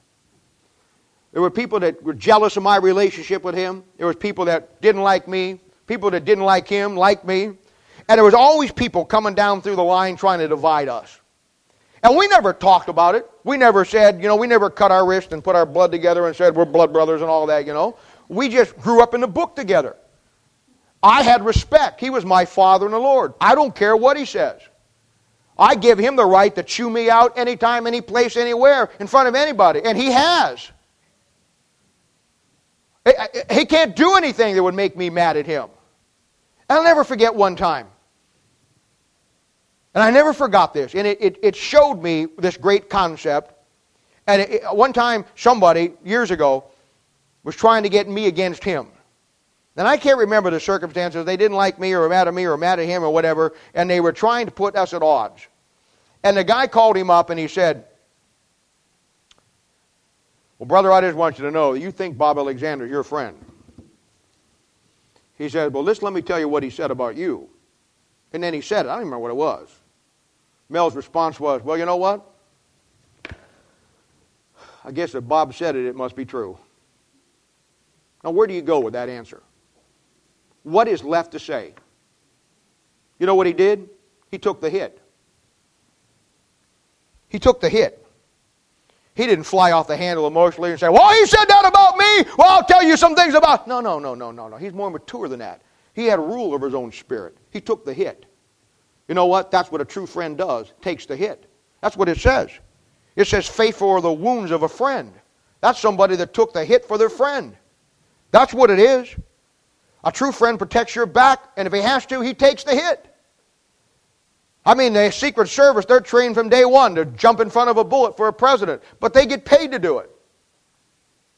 There were people that were jealous of my relationship with him. There was people that didn't like me, people that didn't like him, like me. And there was always people coming down through the line trying to divide us. And we never talked about it. We never said, you know, we never cut our wrist and put our blood together and said we're blood brothers and all that, you know. We just grew up in the book together. I had respect. He was my father in the Lord. I don't care what he says. I give him the right to chew me out anytime, any place, anywhere, in front of anybody. And he has. Eh, eh, he can't do anything that would make me mad at him. I'll never forget one time. And I never forgot this. And it, it, it showed me this great concept. And it, one time, somebody, years ago, was trying to get me against him. And I can't remember the circumstances. They didn't like me or were mad at me or mad at him or whatever. And they were trying to put us at odds. And the guy called him up and he said, Well, brother, I just want you to know you think Bob Alexander is your friend. He said, Well, just let me tell you what he said about you. And then he said it. I don't remember what it was. Mel's response was, Well, you know what? I guess if Bob said it, it must be true. Now, where do you go with that answer? What is left to say? You know what he did? He took the hit. He took the hit. He didn't fly off the handle emotionally and say, Well, he said that about me. Well, I'll tell you some things about. No, no, no, no, no, no. He's more mature than that. He had a rule of his own spirit. He took the hit. You know what? That's what a true friend does, takes the hit. That's what it says. It says, faithful are the wounds of a friend. That's somebody that took the hit for their friend. That's what it is. A true friend protects your back, and if he has to, he takes the hit. I mean, the Secret Service, they're trained from day one to jump in front of a bullet for a president, but they get paid to do it.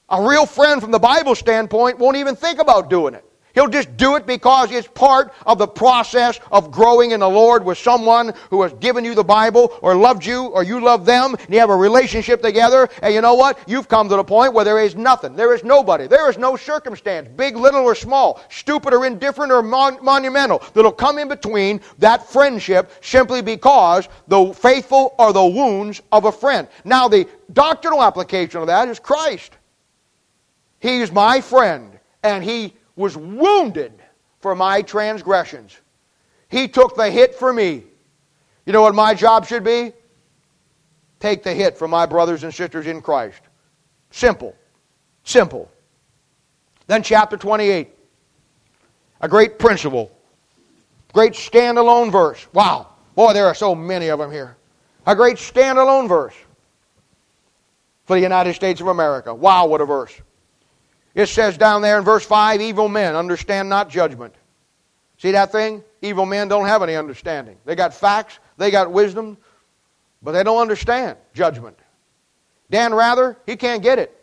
A real friend from the Bible standpoint won't even think about doing it. He'll just do it because it's part of the process of growing in the Lord with someone who has given you the Bible or loved you or you love them and you have a relationship together. And you know what? You've come to the point where there is nothing. There is nobody. There is no circumstance, big, little, or small, stupid or indifferent or mon- monumental, that'll come in between that friendship simply because the faithful are the wounds of a friend. Now, the doctrinal application of that is Christ. He's my friend and he was wounded for my transgressions. He took the hit for me. You know what my job should be? Take the hit for my brothers and sisters in Christ. Simple. Simple. Then, chapter 28. A great principle. Great standalone verse. Wow. Boy, there are so many of them here. A great standalone verse for the United States of America. Wow, what a verse. It says down there in verse 5 evil men understand not judgment. See that thing? Evil men don't have any understanding. They got facts, they got wisdom, but they don't understand judgment. Dan Rather, he can't get it.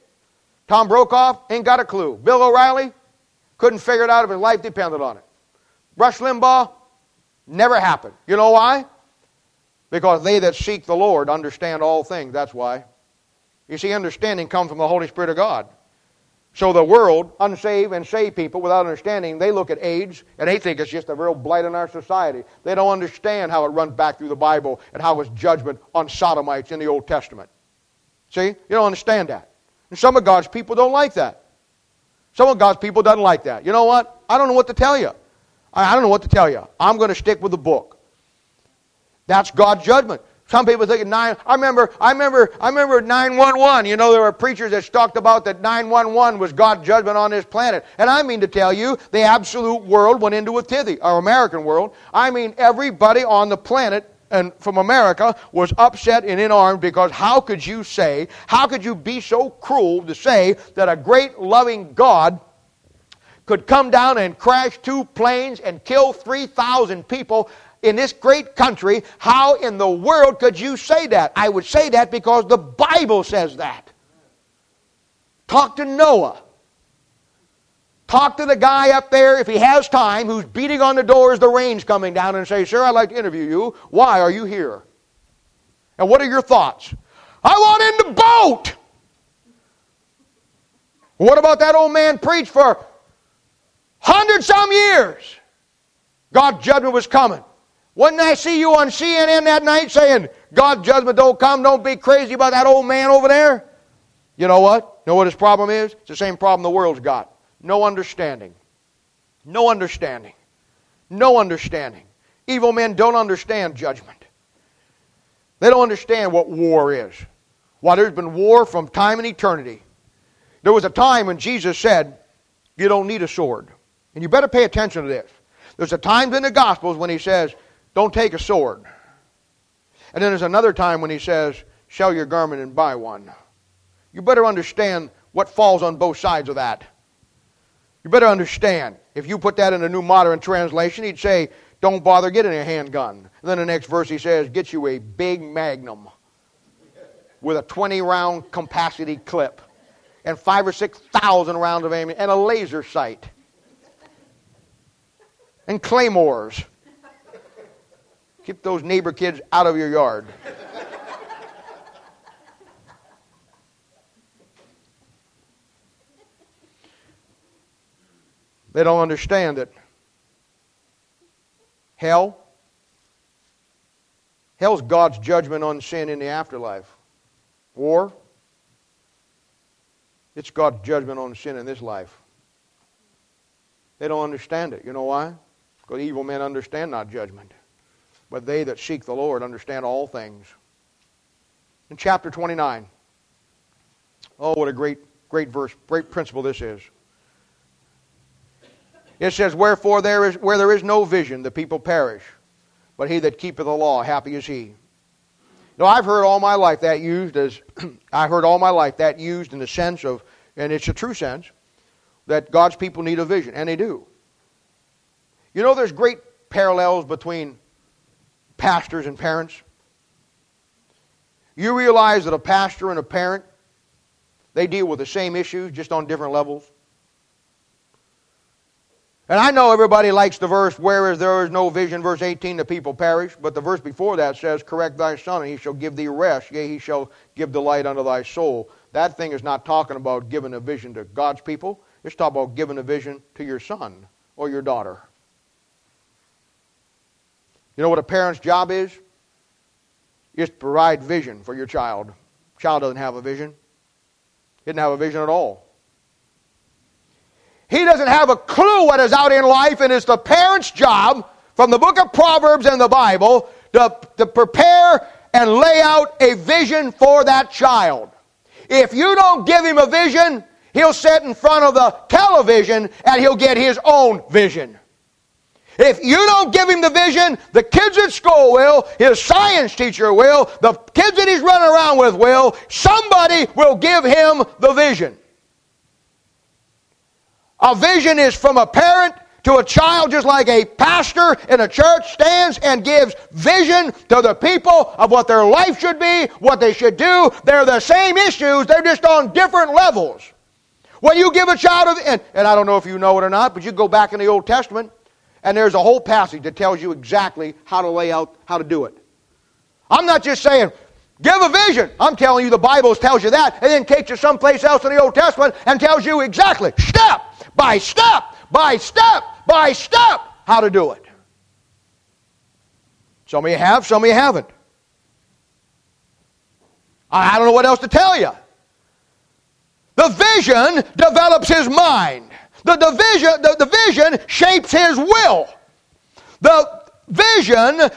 Tom Brokaw ain't got a clue. Bill O'Reilly couldn't figure it out if his life depended on it. Rush Limbaugh, never happened. You know why? Because they that seek the Lord understand all things. That's why. You see, understanding comes from the Holy Spirit of God. So the world, unsaved and saved people without understanding, they look at AIDS and they think it's just a real blight on our society. They don't understand how it runs back through the Bible and how it's judgment on sodomites in the Old Testament. See? You don't understand that. And some of God's people don't like that. Some of God's people doesn't like that. You know what? I don't know what to tell you. I don't know what to tell you. I'm going to stick with the book. That's God's judgment. Some people think nine. I remember. I remember. I remember nine one one. You know, there were preachers that talked about that nine one one was God's judgment on this planet. And I mean to tell you, the absolute world went into a tithy, our American world. I mean, everybody on the planet and from America was upset and in arms because how could you say, how could you be so cruel to say that a great loving God could come down and crash two planes and kill 3,000 people in this great country, how in the world could you say that? I would say that because the Bible says that. Talk to Noah. Talk to the guy up there, if he has time, who's beating on the door as the rain's coming down and say, Sir, I'd like to interview you. Why are you here? And what are your thoughts? I want in the boat. What about that old man preached for hundred some years? God's judgment was coming. Wouldn't I see you on CNN that night saying, God's judgment don't come, don't be crazy about that old man over there? You know what? You know what his problem is? It's the same problem the world's got. No understanding. No understanding. No understanding. Evil men don't understand judgment. They don't understand what war is. Why, there's been war from time and eternity. There was a time when Jesus said, You don't need a sword. And you better pay attention to this. There's a time in the Gospels when he says, don't take a sword. And then there's another time when he says, Sell your garment and buy one. You better understand what falls on both sides of that. You better understand. If you put that in a new modern translation, he'd say, Don't bother getting a handgun. And then the next verse he says, Get you a big magnum with a 20 round capacity clip and five or six thousand rounds of ammunition and a laser sight and claymores. Keep those neighbor kids out of your yard. they don't understand that hell hell's God's judgment on sin in the afterlife. War It's God's judgment on sin in this life. They don't understand it. You know why? Because evil men understand not judgment. But they that seek the Lord understand all things. In chapter 29, oh, what a great, great verse, great principle this is. It says, Wherefore there is where there is no vision, the people perish. But he that keepeth the law, happy is he. Now I've heard all my life that used as I heard all my life that used in the sense of, and it's a true sense, that God's people need a vision, and they do. You know, there's great parallels between pastors and parents. You realize that a pastor and a parent, they deal with the same issues, just on different levels. And I know everybody likes the verse, whereas there is no vision, verse 18, the people perish. But the verse before that says, correct thy son, and he shall give thee rest. Yea, he shall give delight unto thy soul. That thing is not talking about giving a vision to God's people. It's talking about giving a vision to your son or your daughter. You know what a parent's job is? Is to provide vision for your child. Child doesn't have a vision. He doesn't have a vision at all. He doesn't have a clue what is out in life, and it's the parent's job from the book of Proverbs and the Bible to, to prepare and lay out a vision for that child. If you don't give him a vision, he'll sit in front of the television and he'll get his own vision. If you don't give him the vision, the kids at school will, his science teacher will, the kids that he's running around with will, somebody will give him the vision. A vision is from a parent to a child, just like a pastor in a church stands and gives vision to the people of what their life should be, what they should do. They're the same issues, they're just on different levels. When you give a child, and, and I don't know if you know it or not, but you go back in the Old Testament, and there's a whole passage that tells you exactly how to lay out how to do it. I'm not just saying, give a vision. I'm telling you the Bible tells you that, and then takes you someplace else in the Old Testament and tells you exactly, step by step, by step, by step, how to do it. Some of you have, some of you haven't. I don't know what else to tell you. The vision develops his mind. The, the, vision, the, the vision shapes his will. The vision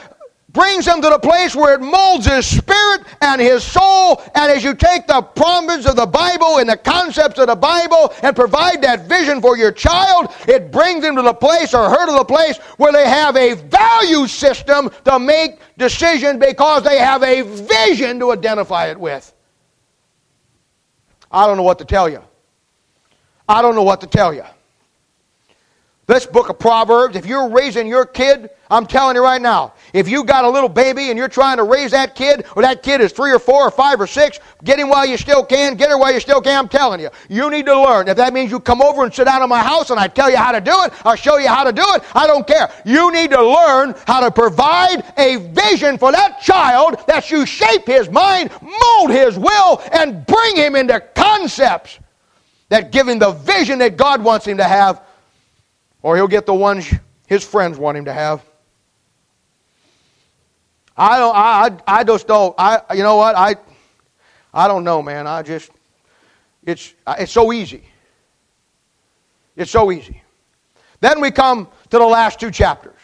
brings him to the place where it molds his spirit and his soul. And as you take the promises of the Bible and the concepts of the Bible and provide that vision for your child, it brings them to the place or her to the place where they have a value system to make decisions because they have a vision to identify it with. I don't know what to tell you. I don't know what to tell you. This book of Proverbs, if you're raising your kid, I'm telling you right now, if you got a little baby and you're trying to raise that kid, or that kid is three or four or five or six, get him while you still can, get her while you still can, I'm telling you, you need to learn. If that means you come over and sit down in my house and I tell you how to do it, I'll show you how to do it, I don't care. You need to learn how to provide a vision for that child that you shape his mind, mold his will, and bring him into concepts that give him the vision that God wants him to have or he'll get the ones his friends want him to have. I don't. I, I just don't. I. You know what? I. I don't know, man. I just. It's. It's so easy. It's so easy. Then we come to the last two chapters.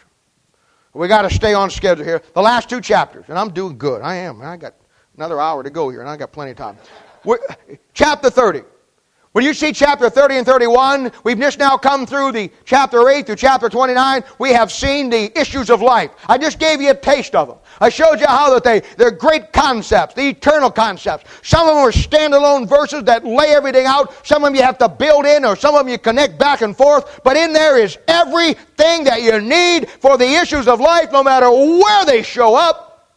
We got to stay on schedule here. The last two chapters, and I'm doing good. I am. I got another hour to go here, and I got plenty of time. We're, chapter 30. When you see chapter 30 and 31, we've just now come through the chapter 8 through chapter 29. We have seen the issues of life. I just gave you a taste of them. I showed you how that they, they're great concepts, the eternal concepts. Some of them are standalone verses that lay everything out. Some of them you have to build in, or some of them you connect back and forth. But in there is everything that you need for the issues of life, no matter where they show up.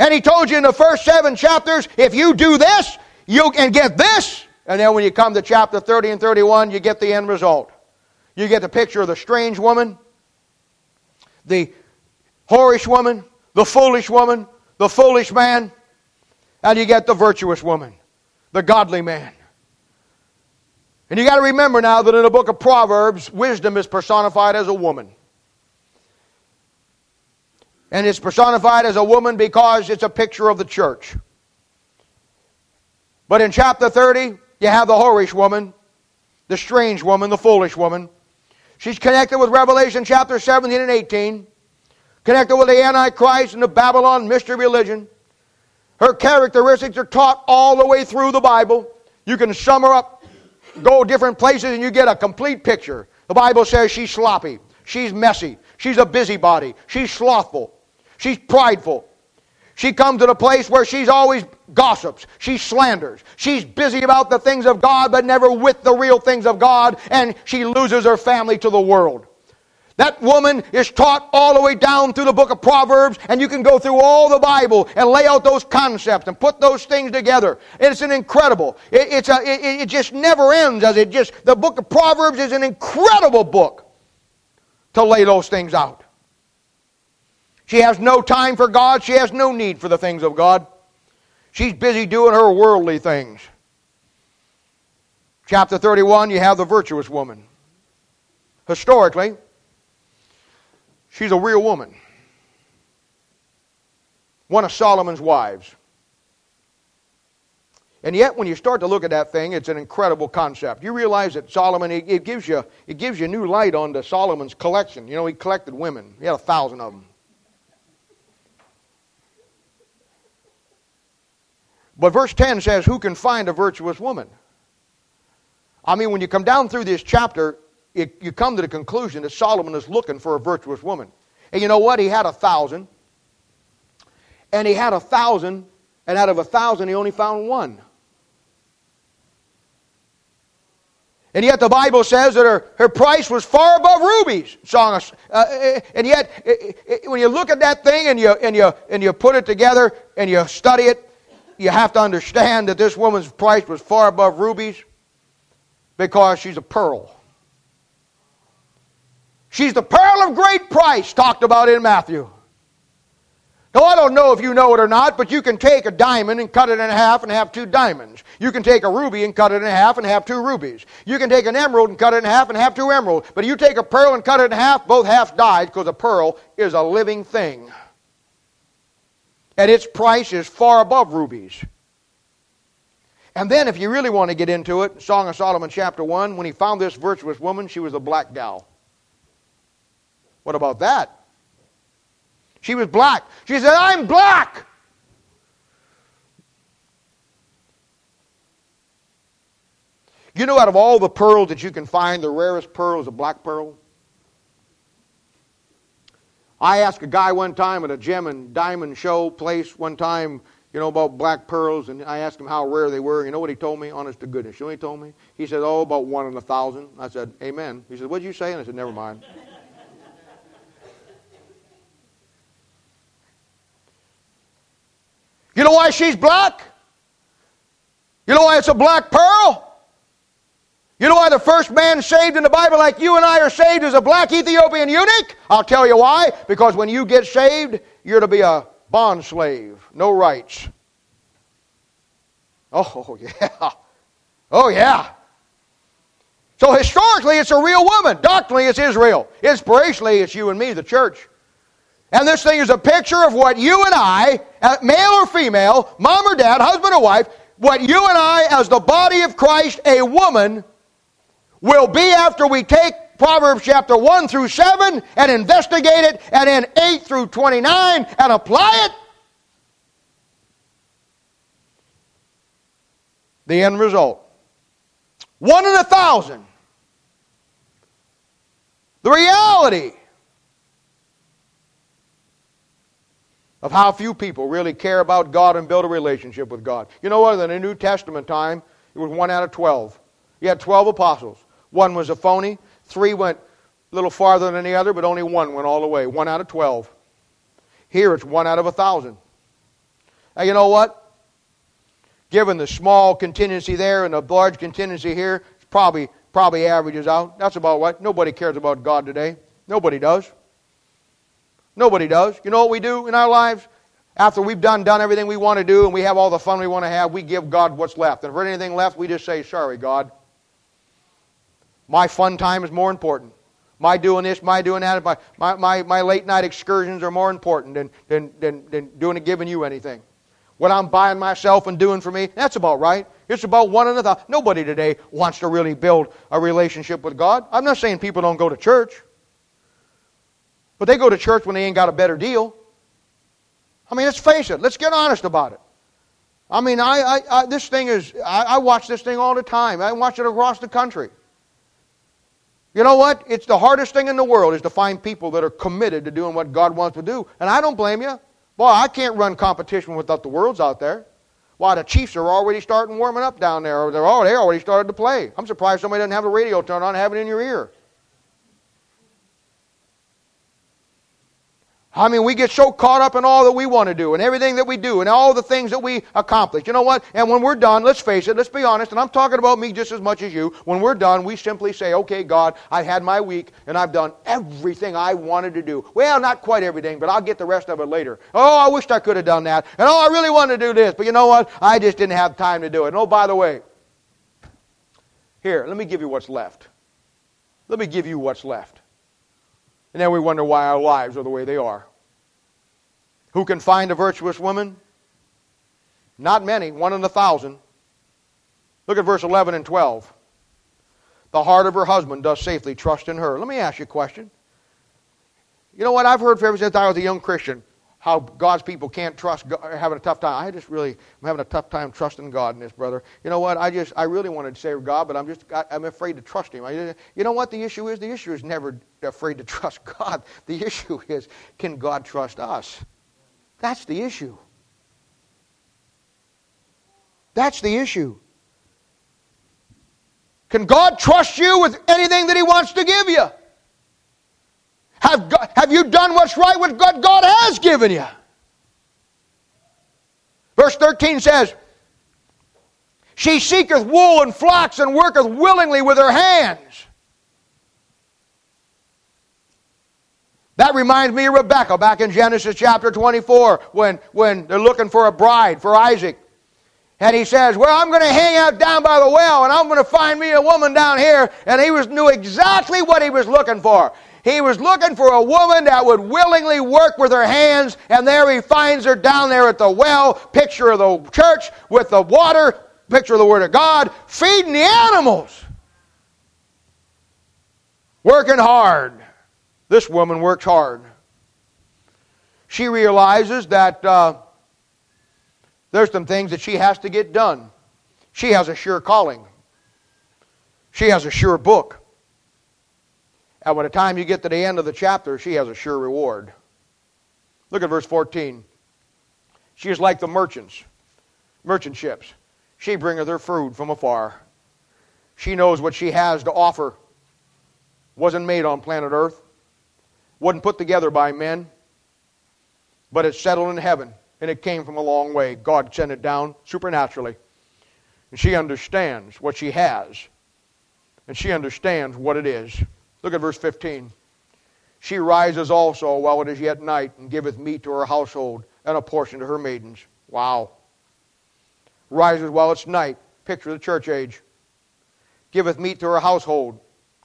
And he told you in the first seven chapters, if you do this, you can get this. And then when you come to chapter 30 and 31, you get the end result. You get the picture of the strange woman, the whorish woman, the foolish woman, the foolish man, and you get the virtuous woman, the godly man. And you got to remember now that in the book of Proverbs, wisdom is personified as a woman. And it's personified as a woman because it's a picture of the church. But in chapter 30, you have the whorish woman, the strange woman, the foolish woman. She's connected with Revelation chapter 17 and 18, connected with the Antichrist and the Babylon mystery religion. Her characteristics are taught all the way through the Bible. You can sum her up, go different places, and you get a complete picture. The Bible says she's sloppy, she's messy, she's a busybody, she's slothful, she's prideful. She comes to the place where she's always gossips, she slanders, she's busy about the things of God, but never with the real things of God, and she loses her family to the world. That woman is taught all the way down through the book of Proverbs, and you can go through all the Bible and lay out those concepts and put those things together. It's an incredible. It, it's a, it, it just never ends as it just. The book of Proverbs is an incredible book to lay those things out. She has no time for God. She has no need for the things of God. She's busy doing her worldly things. Chapter 31, you have the virtuous woman. Historically, She's a real woman. One of Solomon's wives. And yet, when you start to look at that thing, it's an incredible concept. You realize that Solomon, it, gives you, it gives you new light on Solomon's collection. You know, he collected women. He had a thousand of them. But verse 10 says, Who can find a virtuous woman? I mean, when you come down through this chapter, it, you come to the conclusion that Solomon is looking for a virtuous woman. And you know what? He had a thousand. And he had a thousand, and out of a thousand, he only found one. And yet the Bible says that her, her price was far above rubies. Song uh, and yet, when you look at that thing and you, and, you, and you put it together and you study it, you have to understand that this woman's price was far above rubies because she's a pearl. She's the pearl of great price talked about in Matthew. Now, I don't know if you know it or not, but you can take a diamond and cut it in half and have two diamonds. You can take a ruby and cut it in half and have two rubies. You can take an emerald and cut it in half and have two emeralds. But you take a pearl and cut it in half, both halves died because a pearl is a living thing. And its price is far above rubies. And then, if you really want to get into it, Song of Solomon, chapter 1, when he found this virtuous woman, she was a black gal. What about that? She was black. She said, I'm black. You know, out of all the pearls that you can find, the rarest pearl is a black pearl. I asked a guy one time at a gem and diamond show place one time, you know, about black pearls, and I asked him how rare they were. You know what he told me? Honest to goodness. You know what he told me? He said, oh, about one in a thousand. I said, amen. He said, what'd you say? And I said, never mind. You know why she's black? You know why it's a black pearl? You know why the first man saved in the Bible, like you and I are saved, is a black Ethiopian eunuch? I'll tell you why. Because when you get saved, you're to be a bond slave, no rights. Oh, yeah. Oh, yeah. So historically, it's a real woman. Doctrinally, it's Israel. Inspirationally, it's you and me, the church. And this thing is a picture of what you and I, uh, male or female, mom or dad, husband or wife, what you and I, as the body of Christ, a woman, will be after we take Proverbs chapter 1 through 7 and investigate it, and then 8 through 29 and apply it. The end result one in a thousand. The reality of how few people really care about God and build a relationship with God. You know what? In the New Testament time, it was one out of 12. You had 12 apostles. One was a phony, three went a little farther than the other, but only one went all the way. One out of 12. Here it's one out of a thousand. Now, you know what? Given the small contingency there and the large contingency here, it's probably, probably averages out. That's about what. Nobody cares about God today. Nobody does. Nobody does. You know what we do in our lives? After we've done done everything we want to do and we have all the fun we want to have, we give God what's left. And if there's anything left, we just say, "Sorry, God. My fun time is more important. My doing this, my doing that, my, my, my, my late night excursions are more important than, than, than, than doing and giving you anything. what I'm buying myself and doing for me. That's about right. It's about one another. Nobody today wants to really build a relationship with God. I'm not saying people don't go to church, but they go to church when they ain't got a better deal. I mean, let's face it. Let's get honest about it. I mean, I, I, I this thing is, I, I watch this thing all the time. I watch it across the country. You know what? It's the hardest thing in the world is to find people that are committed to doing what God wants to do. And I don't blame you. Boy, I can't run competition without the worlds out there. Why, the Chiefs are already starting warming up down there. They're already, they already started to play. I'm surprised somebody doesn't have the radio turned on and have it in your ear. I mean, we get so caught up in all that we want to do and everything that we do and all the things that we accomplish. You know what? And when we're done, let's face it, let's be honest, and I'm talking about me just as much as you. When we're done, we simply say, okay, God, I've had my week and I've done everything I wanted to do. Well, not quite everything, but I'll get the rest of it later. Oh, I wished I could have done that. And oh, I really wanted to do this, but you know what? I just didn't have time to do it. And oh, by the way, here, let me give you what's left. Let me give you what's left. And then we wonder why our lives are the way they are. Who can find a virtuous woman? Not many, one in a thousand. Look at verse 11 and 12. The heart of her husband does safely trust in her. Let me ask you a question. You know what? I've heard ever since I was a young Christian how God's people can't trust, God, having a tough time. I just really, I'm having a tough time trusting God in this, brother. You know what? I just, I really wanted to say God, but I'm just, I, am afraid to trust Him. I, you know what the issue is? The issue is never afraid to trust God. The issue is, can God trust us? That's the issue. That's the issue. Can God trust you with anything that He wants to give you? Have, God, have you done what's right with what God has given you? Verse 13 says, She seeketh wool and flax and worketh willingly with her hands. That reminds me of Rebecca back in Genesis chapter 24 when, when they're looking for a bride for Isaac. And he says, Well, I'm going to hang out down by the well and I'm going to find me a woman down here. And he was, knew exactly what he was looking for. He was looking for a woman that would willingly work with her hands, and there he finds her down there at the well, picture of the church with the water, picture of the Word of God, feeding the animals. Working hard. This woman works hard. She realizes that uh, there's some things that she has to get done. She has a sure calling. She has a sure book. And by the time you get to the end of the chapter, she has a sure reward. Look at verse 14. She is like the merchants, merchant ships. She bringeth her food from afar. She knows what she has to offer. Wasn't made on planet Earth. Wasn't put together by men. But it's settled in heaven. And it came from a long way. God sent it down supernaturally. And she understands what she has. And she understands what it is. Look at verse 15. She rises also while it is yet night and giveth meat to her household and a portion to her maidens. Wow. Rises while it's night. Picture the church age. Giveth meat to her household.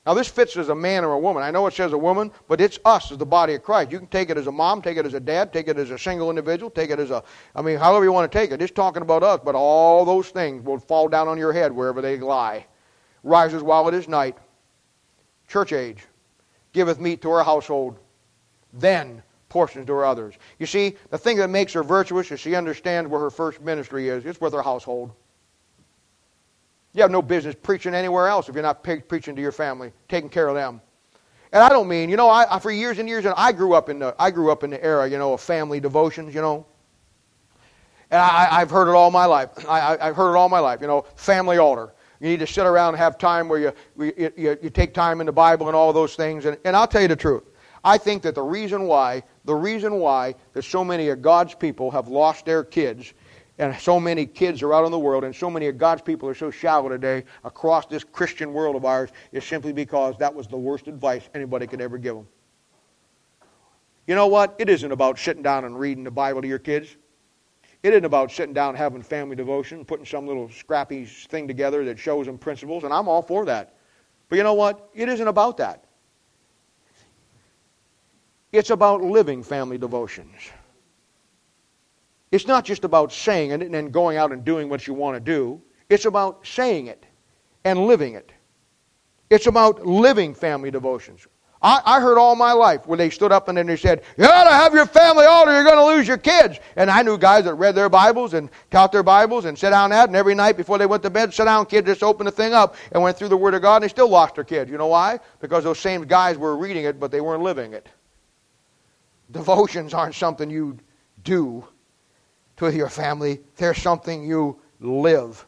Now, this fits as a man or a woman. I know it says a woman, but it's us as the body of Christ. You can take it as a mom, take it as a dad, take it as a single individual, take it as a, I mean, however you want to take it. It's talking about us, but all those things will fall down on your head wherever they lie. Rises while it is night church age, giveth meat to her household, then portions to her others. You see, the thing that makes her virtuous is she understands where her first ministry is. It's with her household. You have no business preaching anywhere else if you're not pre- preaching to your family, taking care of them. And I don't mean, you know, I, I, for years and years, and I grew up in the, I grew up in the era, you know, of family devotions, you know. And I, have heard it all my life. I, have heard it all my life, you know, family altar. You need to sit around and have time where you, you, you, you take time in the Bible and all those things. And, and I'll tell you the truth. I think that the reason why, the reason why that so many of God's people have lost their kids and so many kids are out in the world and so many of God's people are so shallow today across this Christian world of ours is simply because that was the worst advice anybody could ever give them. You know what? It isn't about sitting down and reading the Bible to your kids. It isn't about sitting down having family devotion, putting some little scrappy thing together that shows them principles, and I'm all for that. But you know what? It isn't about that. It's about living family devotions. It's not just about saying it and then going out and doing what you want to do. It's about saying it and living it. It's about living family devotions. I, I, heard all my life where they stood up and then they said, You ought to have your family altar, you're going to lose your kids. And I knew guys that read their Bibles and taught their Bibles and sat down at, and every night before they went to bed, sit down, kid, just opened the thing up and went through the Word of God, and they still lost their kids. You know why? Because those same guys were reading it, but they weren't living it. Devotions aren't something you do to your family, they're something you live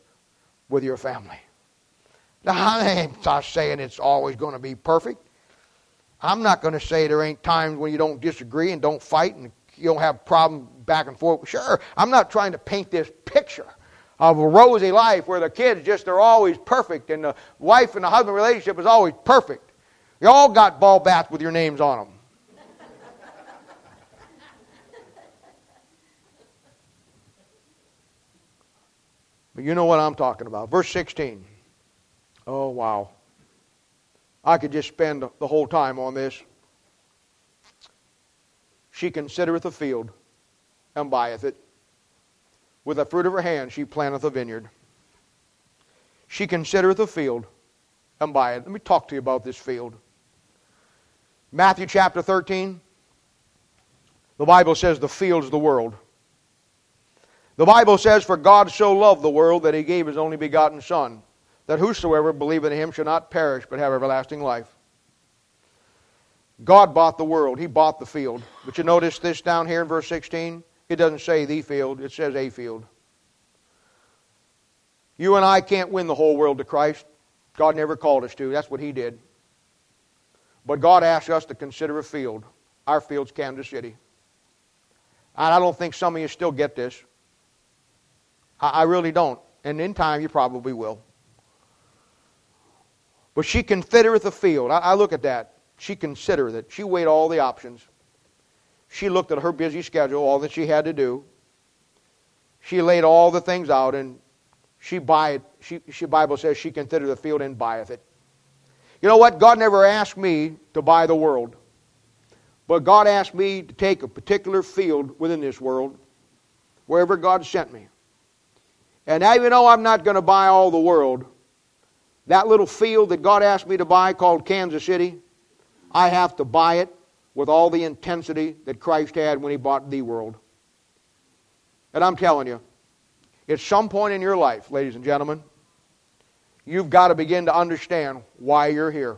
with your family. Now, I ain't not saying it's always going to be perfect. I'm not going to say there ain't times when you don't disagree and don't fight and you don't have problem back and forth. Sure, I'm not trying to paint this picture of a rosy life where the kids just are always perfect and the wife and the husband relationship is always perfect. You all got ball bats with your names on them. but you know what I'm talking about. Verse 16. Oh, wow. I could just spend the whole time on this. She considereth a field and buyeth it. With the fruit of her hand she planteth a vineyard. She considereth a field and buyeth. It. Let me talk to you about this field. Matthew chapter 13. The Bible says the field is the world. The Bible says, For God so loved the world that he gave his only begotten Son that whosoever believeth in him shall not perish but have everlasting life. God bought the world. He bought the field. But you notice this down here in verse 16? It doesn't say the field, it says a field. You and I can't win the whole world to Christ. God never called us to. That's what He did. But God asked us to consider a field. Our field's Kansas City. And I don't think some of you still get this. I, I really don't. And in time, you probably will. But she considereth the field. I, I look at that. She considereth it. She weighed all the options. She looked at her busy schedule, all that she had to do. She laid all the things out, and she buy it. She, she Bible says she considereth the field and buyeth it. You know what? God never asked me to buy the world. But God asked me to take a particular field within this world, wherever God sent me. And now, even though I'm not going to buy all the world, that little field that God asked me to buy called Kansas City, I have to buy it with all the intensity that Christ had when he bought the world. And I'm telling you, at some point in your life, ladies and gentlemen, you've got to begin to understand why you're here.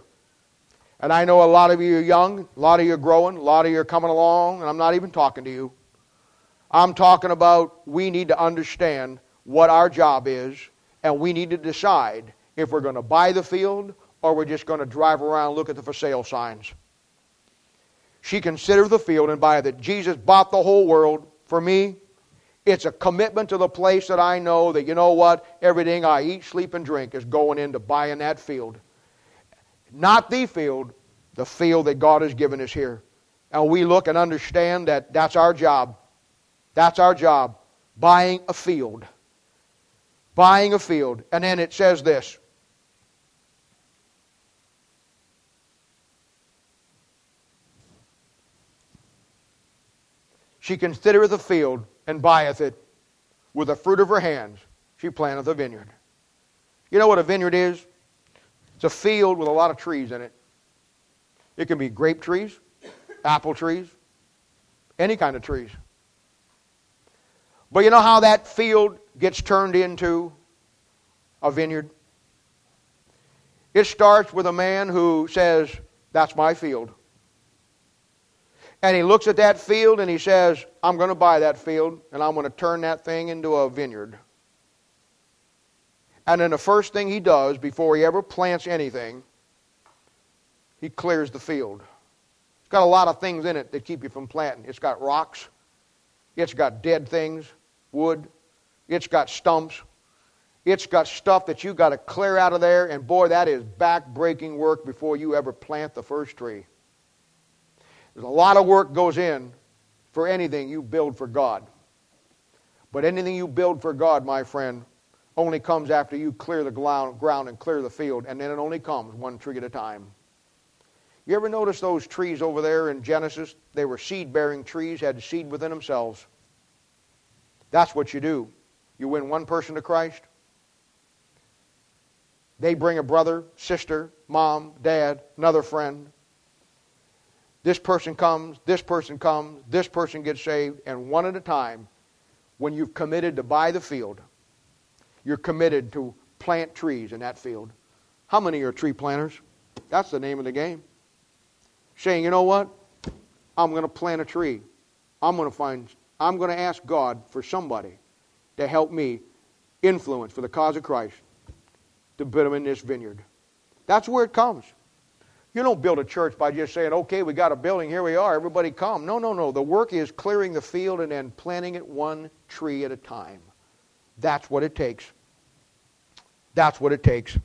And I know a lot of you are young, a lot of you are growing, a lot of you are coming along, and I'm not even talking to you. I'm talking about we need to understand what our job is, and we need to decide if we're going to buy the field or we're just going to drive around and look at the for sale signs. She considered the field and buy that Jesus bought the whole world. For me, it's a commitment to the place that I know that, you know what, everything I eat, sleep, and drink is going into buying that field. Not the field, the field that God has given us here. And we look and understand that that's our job. That's our job. Buying a field. Buying a field. And then it says this She considereth a field and buyeth it. With the fruit of her hands, she planteth a vineyard. You know what a vineyard is? It's a field with a lot of trees in it. It can be grape trees, apple trees, any kind of trees. But you know how that field gets turned into a vineyard? It starts with a man who says, That's my field. And he looks at that field and he says, I'm going to buy that field and I'm going to turn that thing into a vineyard. And then the first thing he does before he ever plants anything, he clears the field. It's got a lot of things in it that keep you from planting. It's got rocks, it's got dead things, wood, it's got stumps, it's got stuff that you've got to clear out of there, and boy, that is back breaking work before you ever plant the first tree. There's a lot of work goes in for anything you build for God. But anything you build for God, my friend, only comes after you clear the ground and clear the field, and then it only comes one tree at a time. You ever notice those trees over there in Genesis? They were seed bearing trees, had seed within themselves. That's what you do. You win one person to Christ. They bring a brother, sister, mom, dad, another friend. This person comes, this person comes, this person gets saved, and one at a time, when you've committed to buy the field, you're committed to plant trees in that field. How many are tree planters? That's the name of the game. Saying, you know what? I'm going to plant a tree. I'm going to find, I'm going to ask God for somebody to help me influence for the cause of Christ to put them in this vineyard. That's where it comes. You don't build a church by just saying, okay, we got a building, here we are, everybody come. No, no, no. The work is clearing the field and then planting it one tree at a time. That's what it takes. That's what it takes.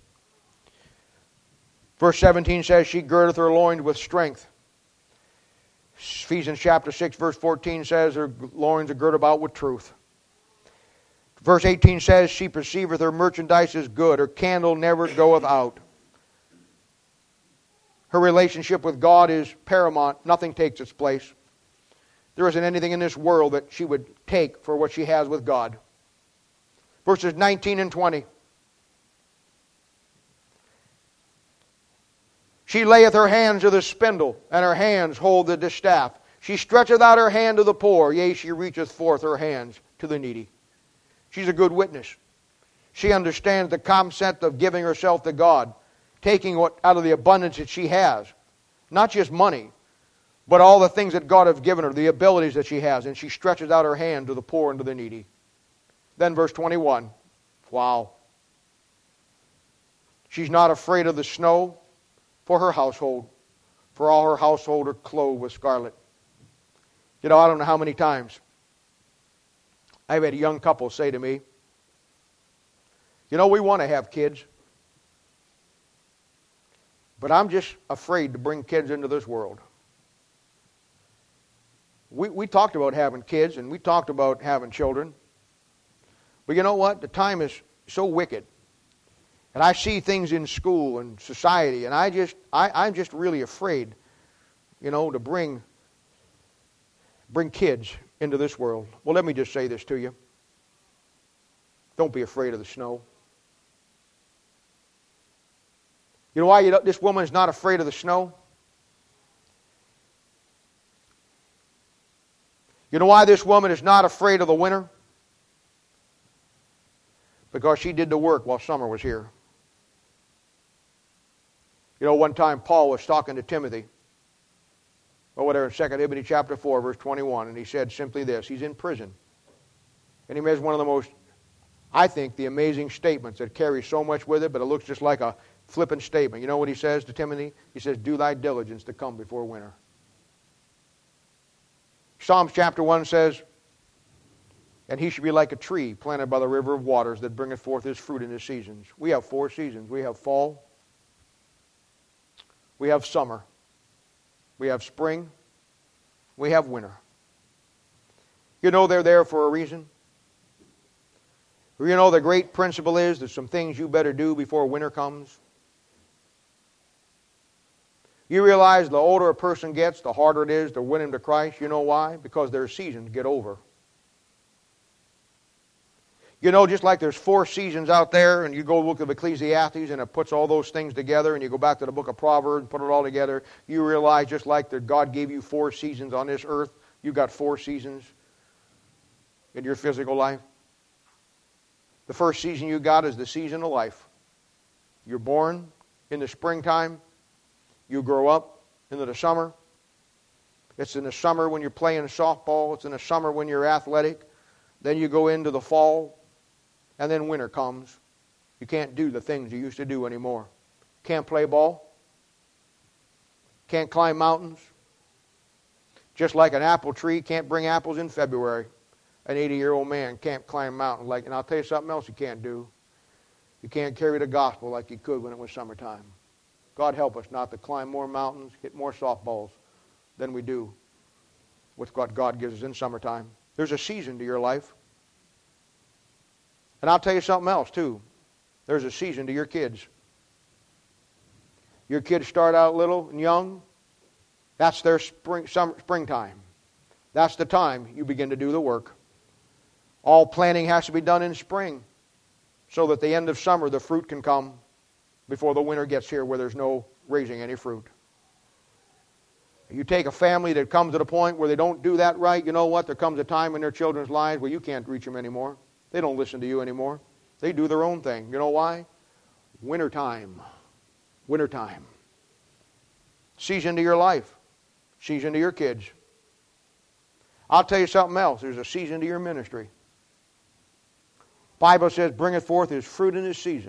Verse 17 says, She girdeth her loins with strength. Ephesians chapter 6, verse 14 says, Her loins are girded about with truth. Verse 18 says, She perceiveth her merchandise is good, her candle never goeth out. Her relationship with God is paramount. Nothing takes its place. There isn't anything in this world that she would take for what she has with God. Verses 19 and 20. She layeth her hands to the spindle, and her hands hold the distaff. She stretcheth out her hand to the poor, yea, she reacheth forth her hands to the needy. She's a good witness. She understands the concept of giving herself to God, taking what out of the abundance that she has. Not just money, but all the things that God has given her, the abilities that she has, and she stretches out her hand to the poor and to the needy. Then verse 21. Wow. She's not afraid of the snow for her household, for all her household are clothed with scarlet. You know, I don't know how many times I've had a young couple say to me, You know, we want to have kids, but I'm just afraid to bring kids into this world. We, we talked about having kids and we talked about having children. But you know what? The time is so wicked and I see things in school and society, and I just, I, I'm just really afraid, you know, to bring, bring kids into this world. Well, let me just say this to you. Don't be afraid of the snow. You know why you, this woman is not afraid of the snow? You know why this woman is not afraid of the winter? Because she did the work while summer was here. You know, one time Paul was talking to Timothy, or whatever, in 2 Timothy chapter 4, verse 21, and he said simply this. He's in prison. And he makes one of the most, I think, the amazing statements that carries so much with it, but it looks just like a flippant statement. You know what he says to Timothy? He says, Do thy diligence to come before winter. Psalms chapter 1 says, And he should be like a tree planted by the river of waters that bringeth forth his fruit in his seasons. We have four seasons. We have fall, we have summer. We have spring. We have winter. You know they're there for a reason. You know the great principle is there's some things you better do before winter comes. You realize the older a person gets, the harder it is to win him to Christ. You know why? Because their seasons get over. You know, just like there's four seasons out there, and you go look at Ecclesiastes, and it puts all those things together, and you go back to the book of Proverbs and put it all together, you realize just like that God gave you four seasons on this earth, you've got four seasons in your physical life. The first season you got is the season of life. You're born in the springtime, you grow up into the summer. It's in the summer when you're playing softball, it's in the summer when you're athletic. Then you go into the fall and then winter comes. You can't do the things you used to do anymore. Can't play ball. Can't climb mountains. Just like an apple tree can't bring apples in February. An 80 year old man can't climb mountains. Like, and I'll tell you something else you can't do. You can't carry the gospel like you could when it was summertime. God help us not to climb more mountains, hit more softballs than we do with what God gives us in summertime. There's a season to your life. And I'll tell you something else, too. There's a season to your kids. Your kids start out little and young. That's their spring, summer, springtime. That's the time you begin to do the work. All planting has to be done in spring so that the end of summer the fruit can come before the winter gets here where there's no raising any fruit. You take a family that comes to the point where they don't do that right, you know what? There comes a time in their children's lives where you can't reach them anymore. They don't listen to you anymore. They do their own thing. You know why? Wintertime. Wintertime. Season to your life. Season to your kids. I'll tell you something else. There's a season to your ministry. Bible says, bringeth forth his fruit in his season.